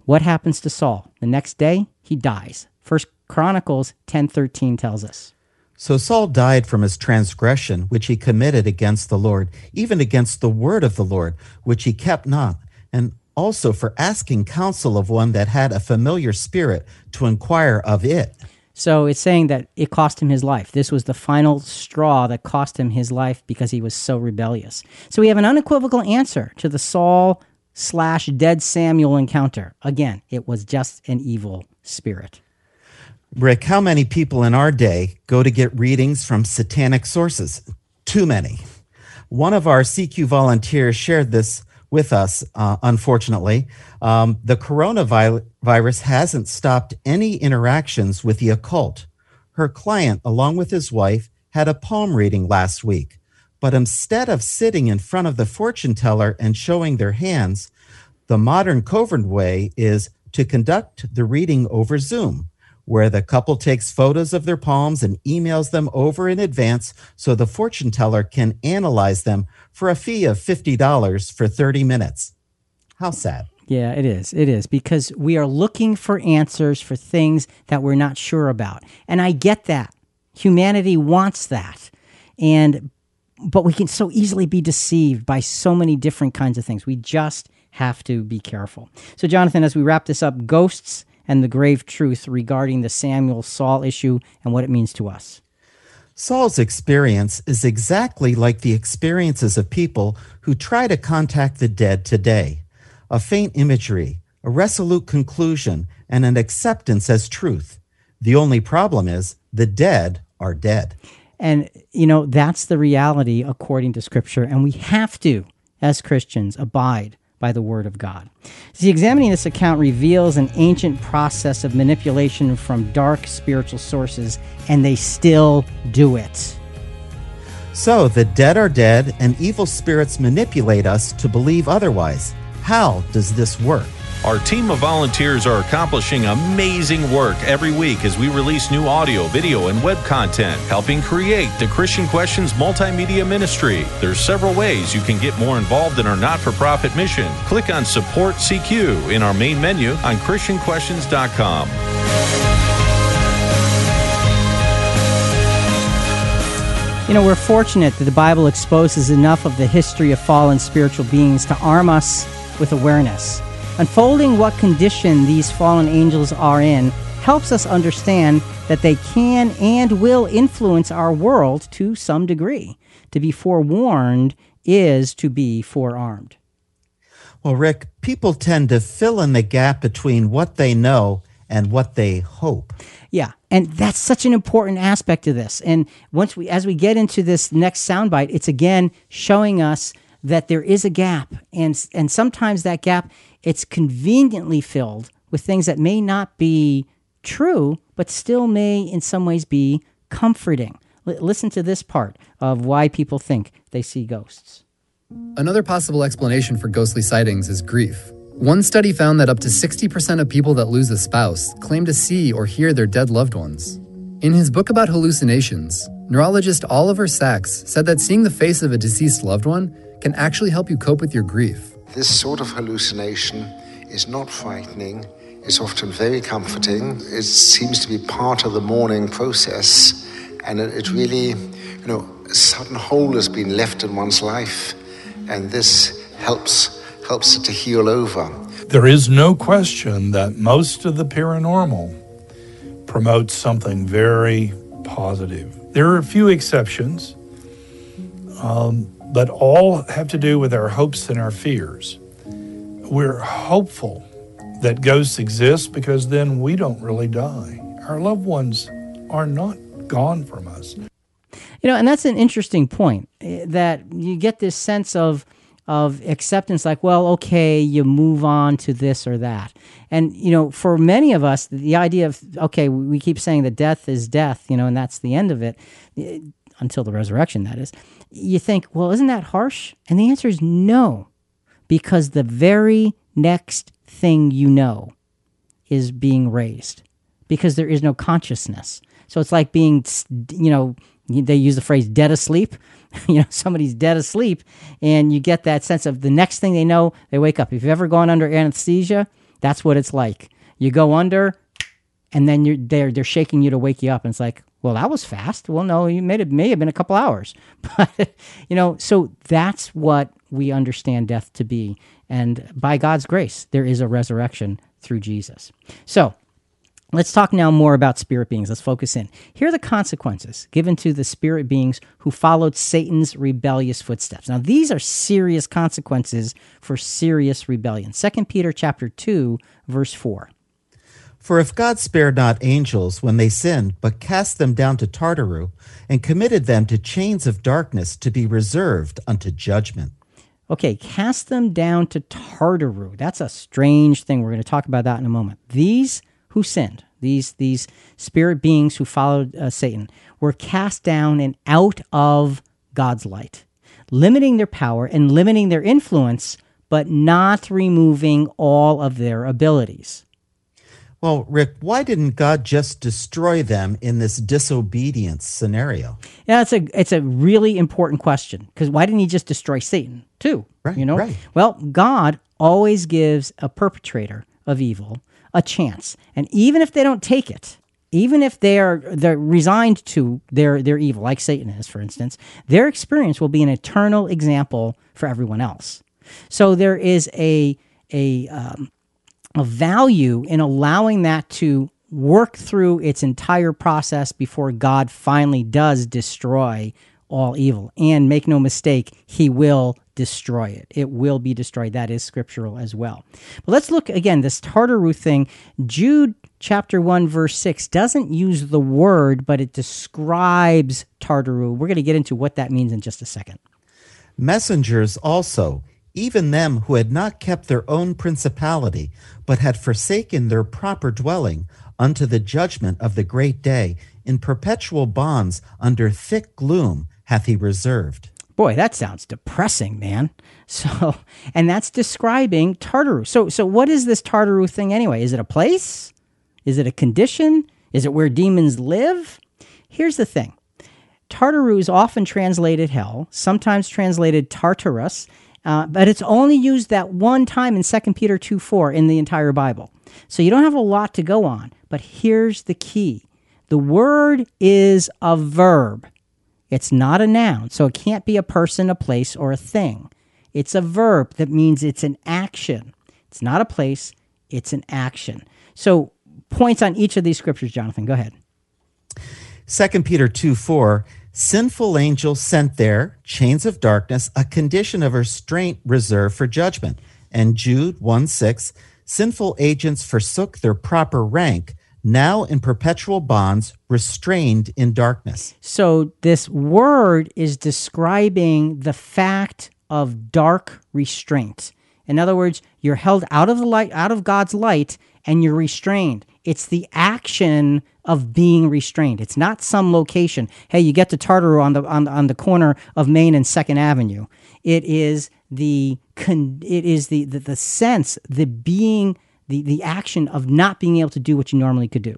What happens to Saul? The next day, he dies. First Chronicles 10:13 tells us. So Saul died from his transgression which he committed against the Lord, even against the word of the Lord, which he kept not, and also for asking counsel of one that had a familiar spirit to inquire of it. So it's saying that it cost him his life. This was the final straw that cost him his life because he was so rebellious. So we have an unequivocal answer to the Saul slash dead Samuel encounter. Again, it was just an evil spirit. Rick, how many people in our day go to get readings from satanic sources? Too many. One of our CQ volunteers shared this with us, uh, unfortunately. Um, the coronavirus hasn't stopped any interactions with the occult. Her client, along with his wife, had a palm reading last week. But instead of sitting in front of the fortune teller and showing their hands, the modern covert way is to conduct the reading over Zoom where the couple takes photos of their palms and emails them over in advance so the fortune teller can analyze them for a fee of $50 for 30 minutes. How sad. Yeah, it is. It is because we are looking for answers for things that we're not sure about. And I get that. Humanity wants that. And but we can so easily be deceived by so many different kinds of things. We just have to be careful. So Jonathan, as we wrap this up, ghosts and the grave truth regarding the Samuel Saul issue and what it means to us. Saul's experience is exactly like the experiences of people who try to contact the dead today a faint imagery, a resolute conclusion, and an acceptance as truth. The only problem is the dead are dead. And, you know, that's the reality according to Scripture. And we have to, as Christians, abide by the Word of God. See, examining this account reveals an ancient process of manipulation from dark spiritual sources, and they still do it. So, the dead are dead, and evil spirits manipulate us to believe otherwise. How does this work? Our team of volunteers are accomplishing amazing work every week as we release new audio, video, and web content, helping create the Christian Questions multimedia ministry. There's several ways you can get more involved in our not-for-profit mission. Click on Support CQ in our main menu on christianquestions.com. You know, we're fortunate that the Bible exposes enough of the history of fallen spiritual beings to arm us with awareness. Unfolding what condition these fallen angels are in helps us understand that they can and will influence our world to some degree. To be forewarned is to be forearmed. Well, Rick, people tend to fill in the gap between what they know and what they hope. Yeah, and that's such an important aspect of this. And once we, as we get into this next soundbite, it's again showing us that there is a gap, and and sometimes that gap it's conveniently filled with things that may not be true, but still may in some ways be comforting. L- listen to this part of why people think they see ghosts. Another possible explanation for ghostly sightings is grief. One study found that up to 60% of people that lose a spouse claim to see or hear their dead loved ones. In his book about hallucinations, neurologist Oliver Sacks said that seeing the face of a deceased loved one can actually help you cope with your grief. This sort of hallucination is not frightening, it's often very comforting. It seems to be part of the mourning process, and it, it really, you know, a sudden hole has been left in one's life, and this helps helps it to heal over. There is no question that most of the paranormal promotes something very positive. There are a few exceptions, um, but all have to do with our hopes and our fears. We're hopeful that ghosts exist because then we don't really die. Our loved ones are not gone from us. You know, and that's an interesting point eh, that you get this sense of of acceptance like well okay you move on to this or that and you know for many of us the idea of okay we keep saying that death is death you know and that's the end of it eh, until the resurrection that is. You think well isn't that harsh? And the answer is no because the very next thing you know is being raised because there is no consciousness. So it's like being you know they use the phrase dead asleep. You know somebody's dead asleep and you get that sense of the next thing they know they wake up. If you've ever gone under anesthesia that's what it's like. You go under and then you're they're, they're shaking you to wake you up and it's like well that was fast well no you it may have been a couple hours but you know so that's what we understand death to be and by god's grace there is a resurrection through jesus so Let's talk now more about spirit beings. Let's focus in. Here are the consequences given to the spirit beings who followed Satan's rebellious footsteps. Now, these are serious consequences for serious rebellion. 2 Peter chapter 2, verse 4. For if God spared not angels when they sinned, but cast them down to Tartaroo, and committed them to chains of darkness to be reserved unto judgment. Okay, cast them down to Tartaroo. That's a strange thing. We're going to talk about that in a moment. These who sinned, these these spirit beings who followed uh, Satan, were cast down and out of God's light, limiting their power and limiting their influence, but not removing all of their abilities. Well, Rick, why didn't God just destroy them in this disobedience scenario? Yeah, it's a it's a really important question because why didn't He just destroy Satan too? Right. You know. Right. Well, God always gives a perpetrator of evil a chance. And even if they don't take it, even if they are they're resigned to their their evil, like Satan is, for instance, their experience will be an eternal example for everyone else. So there is a a um, a value in allowing that to work through its entire process before God finally does destroy all evil. And make no mistake, He will destroy it. It will be destroyed. That is scriptural as well. But let's look again, this Tartaroo thing. Jude chapter 1, verse 6 doesn't use the word, but it describes Tartaroo. We're going to get into what that means in just a second. Messengers also, even them who had not kept their own principality, but had forsaken their proper dwelling, unto the judgment of the great day, in perpetual bonds under thick gloom hath he reserved. Boy, that sounds depressing, man. So, and that's describing Tartaroo. So, so what is this Tartaroo thing anyway? Is it a place? Is it a condition? Is it where demons live? Here's the thing. Tartaroo is often translated hell, sometimes translated Tartarus, uh, but it's only used that one time in 2 Peter 2 4 in the entire Bible. So you don't have a lot to go on, but here's the key the word is a verb. It's not a noun, so it can't be a person, a place, or a thing. It's a verb that means it's an action. It's not a place, it's an action. So, points on each of these scriptures, Jonathan. Go ahead. 2 Peter 2 4, sinful angels sent there, chains of darkness, a condition of restraint reserved for judgment. And Jude 1 6, sinful agents forsook their proper rank, now in perpetual bonds, restrained in darkness. So, this word is describing the fact of dark restraint. In other words, you're held out of the light, out of God's light, and you're restrained. It's the action of being restrained. It's not some location. Hey, you get to Tartaroo on the on, on the corner of Main and Second Avenue. It is the con- it is the, the the sense, the being, the the action of not being able to do what you normally could do,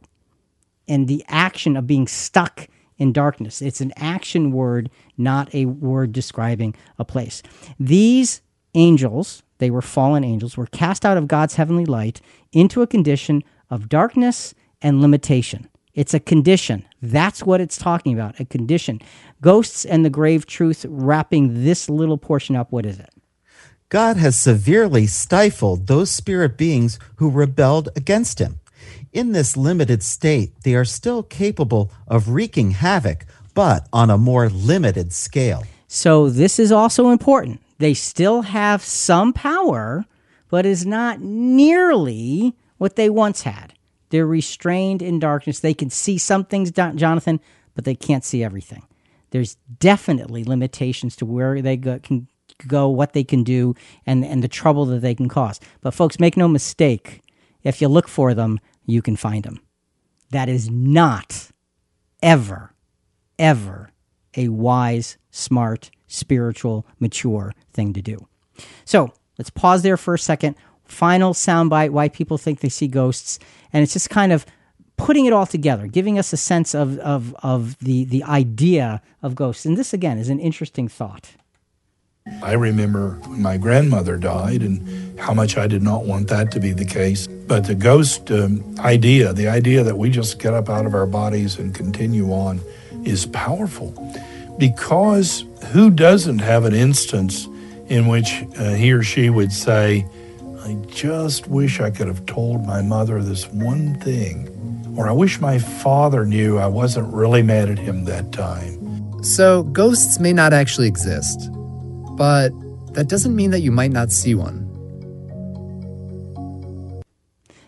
and the action of being stuck in darkness. It's an action word, not a word describing a place. These angels, they were fallen angels, were cast out of God's heavenly light into a condition of darkness and limitation. It's a condition. That's what it's talking about a condition. Ghosts and the grave truth wrapping this little portion up. What is it? God has severely stifled those spirit beings who rebelled against him. In this limited state, they are still capable of wreaking havoc, but on a more limited scale. So, this is also important. They still have some power, but is not nearly what they once had. They're restrained in darkness. They can see some things, Jonathan, but they can't see everything. There's definitely limitations to where they go, can go, what they can do, and, and the trouble that they can cause. But, folks, make no mistake if you look for them, you can find them. That is not ever, ever a wise, smart, spiritual, mature thing to do. So let's pause there for a second. Final soundbite why people think they see ghosts. And it's just kind of putting it all together, giving us a sense of, of, of the, the idea of ghosts. And this, again, is an interesting thought. I remember when my grandmother died and how much I did not want that to be the case. But the ghost um, idea, the idea that we just get up out of our bodies and continue on, is powerful. Because who doesn't have an instance in which uh, he or she would say, I just wish I could have told my mother this one thing. Or I wish my father knew I wasn't really mad at him that time. So, ghosts may not actually exist, but that doesn't mean that you might not see one.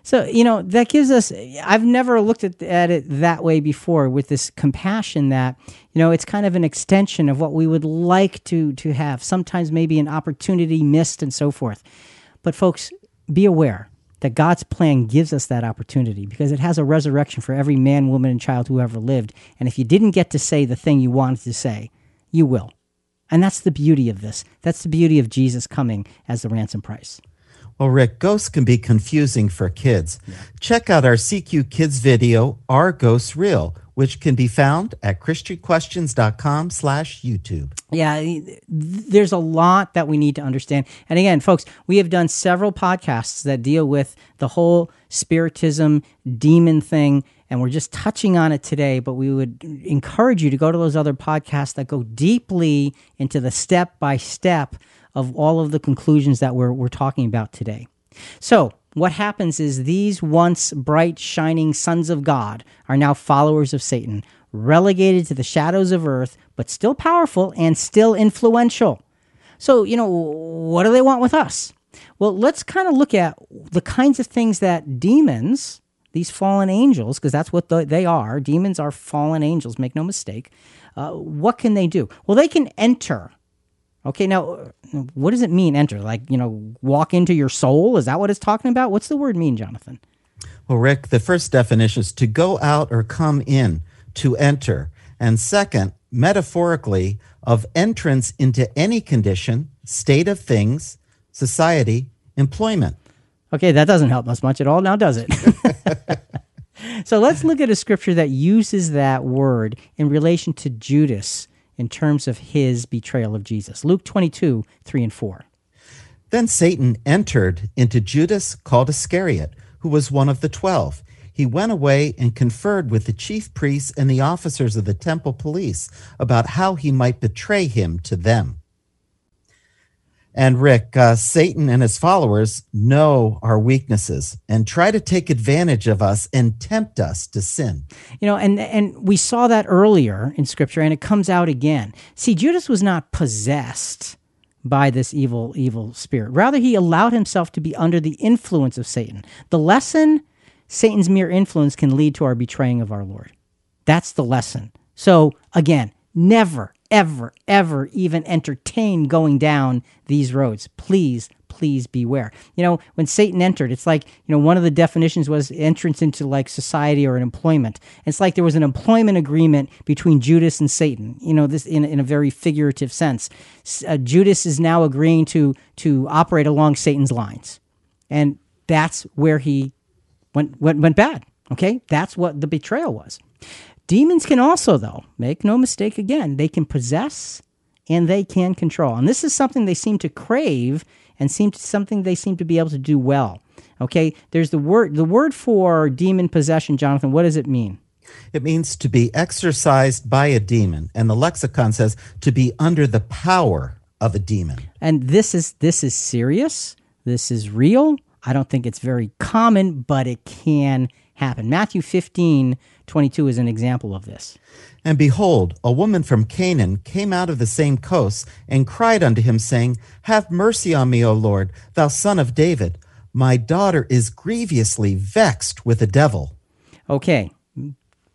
So, you know, that gives us, I've never looked at, at it that way before with this compassion that, you know, it's kind of an extension of what we would like to, to have. Sometimes maybe an opportunity missed and so forth. But, folks, be aware that God's plan gives us that opportunity because it has a resurrection for every man, woman, and child who ever lived. And if you didn't get to say the thing you wanted to say, you will. And that's the beauty of this. That's the beauty of Jesus coming as the ransom price. Well, Rick, ghosts can be confusing for kids. Yeah. Check out our CQ Kids video, Are Ghosts Real? Which can be found at christianquestions.com slash YouTube. Yeah, there's a lot that we need to understand. And again, folks, we have done several podcasts that deal with the whole spiritism, demon thing, and we're just touching on it today, but we would encourage you to go to those other podcasts that go deeply into the step by step of all of the conclusions that we're, we're talking about today. So, what happens is these once bright, shining sons of God are now followers of Satan, relegated to the shadows of earth, but still powerful and still influential. So, you know, what do they want with us? Well, let's kind of look at the kinds of things that demons, these fallen angels, because that's what they are, demons are fallen angels, make no mistake. Uh, what can they do? Well, they can enter Okay, now what does it mean enter? Like, you know, walk into your soul? Is that what it's talking about? What's the word mean, Jonathan? Well, Rick, the first definition is to go out or come in, to enter. And second, metaphorically, of entrance into any condition, state of things, society, employment. Okay, that doesn't help us much at all, now does it? so let's look at a scripture that uses that word in relation to Judas in terms of his betrayal of Jesus. Luke 22, 3 and 4. Then Satan entered into Judas called Iscariot, who was one of the twelve. He went away and conferred with the chief priests and the officers of the temple police about how he might betray him to them. And Rick, uh, Satan and his followers know our weaknesses and try to take advantage of us and tempt us to sin. You know, and and we saw that earlier in scripture and it comes out again. See, Judas was not possessed by this evil evil spirit. Rather he allowed himself to be under the influence of Satan. The lesson Satan's mere influence can lead to our betraying of our Lord. That's the lesson. So again, never ever, ever even entertain going down these roads. Please, please beware. You know, when Satan entered, it's like, you know, one of the definitions was entrance into like society or an employment. It's like there was an employment agreement between Judas and Satan, you know, this in, in a very figurative sense. Uh, Judas is now agreeing to, to operate along Satan's lines. And that's where he went, went, went bad. Okay. That's what the betrayal was. Demons can also, though, make no mistake again, they can possess and they can control. And this is something they seem to crave and seem to, something they seem to be able to do well. Okay, there's the word the word for demon possession, Jonathan. What does it mean? It means to be exorcised by a demon, and the lexicon says to be under the power of a demon. And this is this is serious. This is real. I don't think it's very common, but it can happen. Matthew 15, 22 is an example of this. And behold, a woman from Canaan came out of the same coast and cried unto him, saying, Have mercy on me, O Lord, thou son of David. My daughter is grievously vexed with a devil. Okay,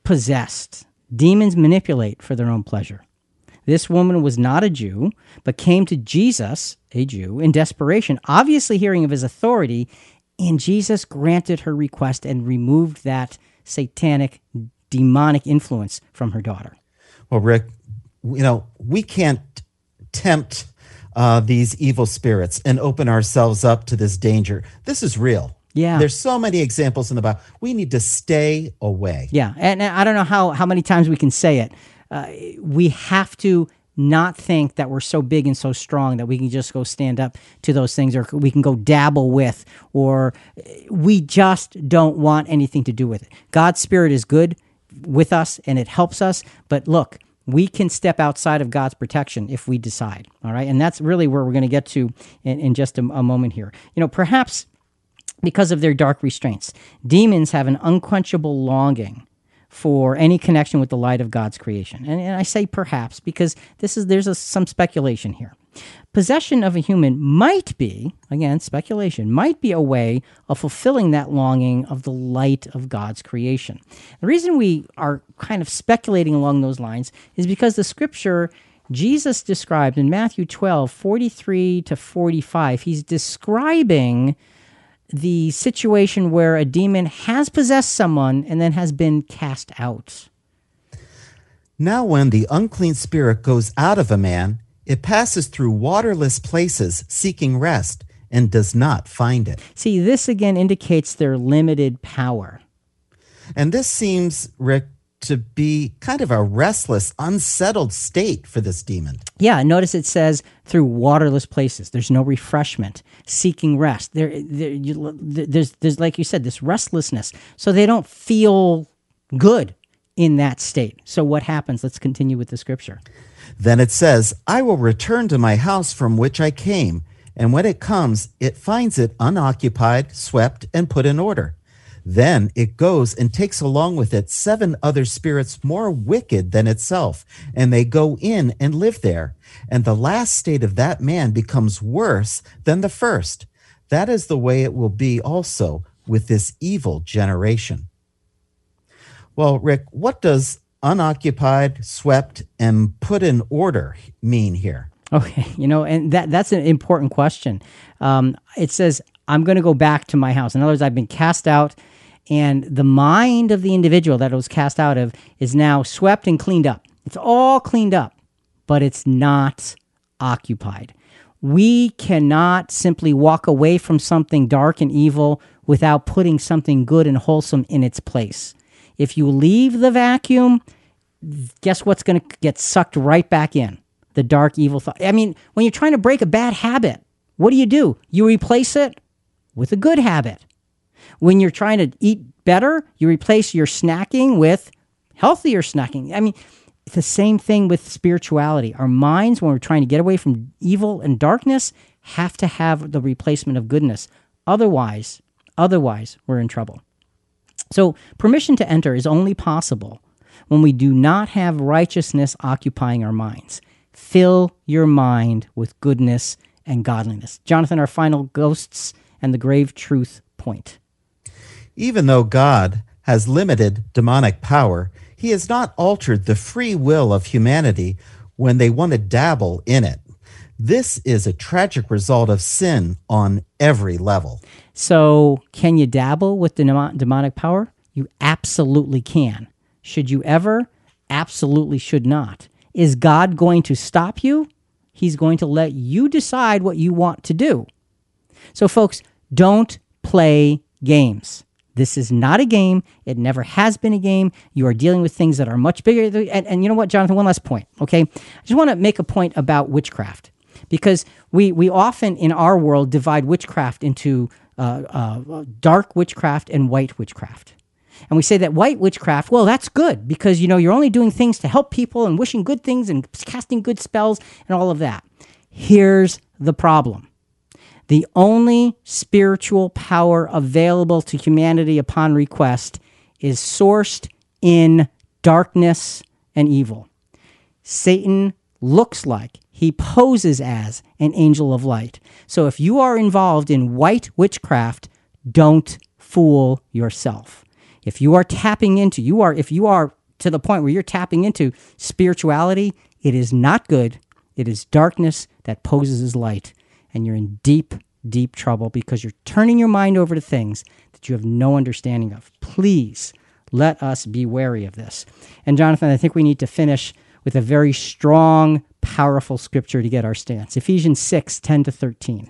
possessed. Demons manipulate for their own pleasure. This woman was not a Jew, but came to Jesus, a Jew, in desperation, obviously hearing of his authority, and Jesus granted her request and removed that satanic, demonic influence from her daughter. Well, Rick, you know, we can't tempt uh, these evil spirits and open ourselves up to this danger. This is real. Yeah. There's so many examples in the Bible. We need to stay away. Yeah. And I don't know how, how many times we can say it. Uh, we have to not think that we're so big and so strong that we can just go stand up to those things or we can go dabble with or eh, we just don't want anything to do with it. God's spirit is good with us and it helps us, but look, we can step outside of God's protection if we decide. All right. And that's really where we're going to get to in, in just a, a moment here. You know, perhaps because of their dark restraints, demons have an unquenchable longing for any connection with the light of God's creation. And, and I say perhaps because this is there's a, some speculation here. Possession of a human might be, again, speculation, might be a way of fulfilling that longing of the light of God's creation. The reason we are kind of speculating along those lines is because the scripture Jesus described in Matthew 12, 43 to 45, he's describing the situation where a demon has possessed someone and then has been cast out. Now, when the unclean spirit goes out of a man, it passes through waterless places seeking rest and does not find it. See, this again indicates their limited power. And this seems, Rick, to be kind of a restless, unsettled state for this demon. Yeah, notice it says through waterless places. There's no refreshment, seeking rest. There, there you, there's, there's, like you said, this restlessness. So they don't feel good in that state. So what happens? Let's continue with the scripture. Then it says, I will return to my house from which I came. And when it comes, it finds it unoccupied, swept, and put in order. Then it goes and takes along with it seven other spirits more wicked than itself, and they go in and live there. And the last state of that man becomes worse than the first. That is the way it will be also with this evil generation. Well, Rick, what does unoccupied, swept, and put in order mean here? Okay, you know, and that that's an important question. Um, it says, "I'm going to go back to my house." In other words, I've been cast out, and the mind of the individual that it was cast out of is now swept and cleaned up. It's all cleaned up, but it's not occupied. We cannot simply walk away from something dark and evil without putting something good and wholesome in its place. If you leave the vacuum, guess what's going to get sucked right back in? The dark, evil thought. I mean, when you're trying to break a bad habit, what do you do? You replace it with a good habit. When you're trying to eat better, you replace your snacking with healthier snacking. I mean, it's the same thing with spirituality. Our minds, when we're trying to get away from evil and darkness, have to have the replacement of goodness. Otherwise, otherwise, we're in trouble. So, permission to enter is only possible when we do not have righteousness occupying our minds. Fill your mind with goodness and godliness. Jonathan, our final ghosts and the grave truth point. Even though God has limited demonic power, he has not altered the free will of humanity when they want to dabble in it. This is a tragic result of sin on every level. So, can you dabble with the demonic power? You absolutely can. Should you ever? Absolutely should not. Is God going to stop you? He's going to let you decide what you want to do. So, folks, don't play games. This is not a game. It never has been a game. You are dealing with things that are much bigger. And, and you know what, Jonathan? One last point, okay? I just want to make a point about witchcraft because we, we often in our world divide witchcraft into uh, uh, dark witchcraft and white witchcraft. And we say that white witchcraft, well, that's good because you know you're only doing things to help people and wishing good things and casting good spells and all of that. Here's the problem. The only spiritual power available to humanity upon request is sourced in darkness and evil. Satan looks like, he poses as an angel of light. So if you are involved in white witchcraft, don't fool yourself. If you are tapping into, you are, if you are to the point where you're tapping into spirituality, it is not good. It is darkness that poses as light. And you're in deep, deep trouble because you're turning your mind over to things that you have no understanding of. Please let us be wary of this. And Jonathan, I think we need to finish with a very strong, powerful scripture to get our stance Ephesians 6 10 to 13.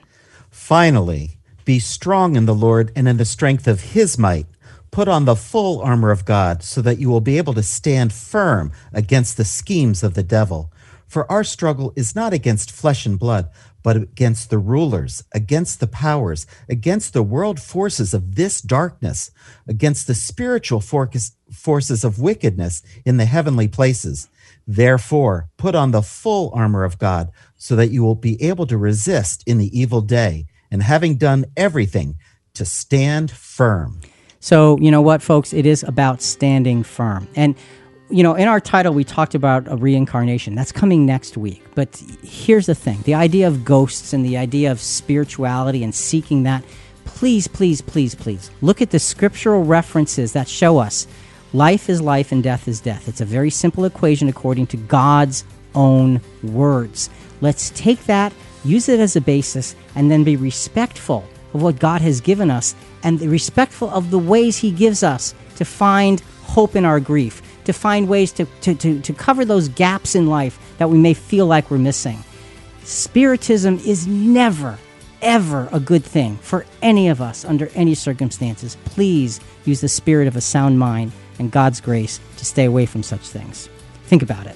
Finally, be strong in the Lord and in the strength of his might. Put on the full armor of God so that you will be able to stand firm against the schemes of the devil. For our struggle is not against flesh and blood, but against the rulers, against the powers, against the world forces of this darkness, against the spiritual forces of wickedness in the heavenly places. Therefore, put on the full armor of God so that you will be able to resist in the evil day, and having done everything, to stand firm. So, you know what, folks? It is about standing firm. And, you know, in our title, we talked about a reincarnation. That's coming next week. But here's the thing the idea of ghosts and the idea of spirituality and seeking that. Please, please, please, please look at the scriptural references that show us life is life and death is death. It's a very simple equation according to God's own words. Let's take that, use it as a basis, and then be respectful of what God has given us and respectful of the ways He gives us to find hope in our grief, to find ways to, to, to, to cover those gaps in life that we may feel like we're missing. Spiritism is never, ever a good thing for any of us under any circumstances. Please use the spirit of a sound mind and God's grace to stay away from such things. Think about it.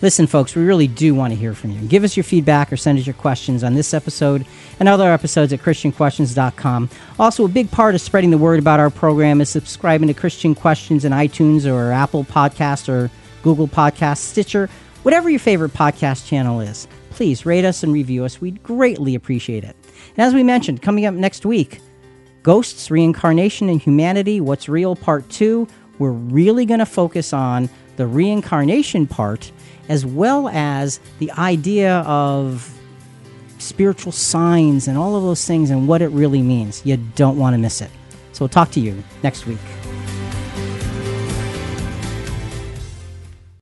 Listen, folks, we really do want to hear from you. Give us your feedback or send us your questions on this episode and other episodes at ChristianQuestions.com. Also, a big part of spreading the word about our program is subscribing to Christian Questions in iTunes or Apple Podcast or Google Podcast, Stitcher, whatever your favorite podcast channel is. Please rate us and review us. We'd greatly appreciate it. And as we mentioned, coming up next week, Ghosts, Reincarnation, and Humanity What's Real Part 2. We're really going to focus on the reincarnation part as well as the idea of spiritual signs and all of those things and what it really means. You don't want to miss it. So we'll talk to you next week.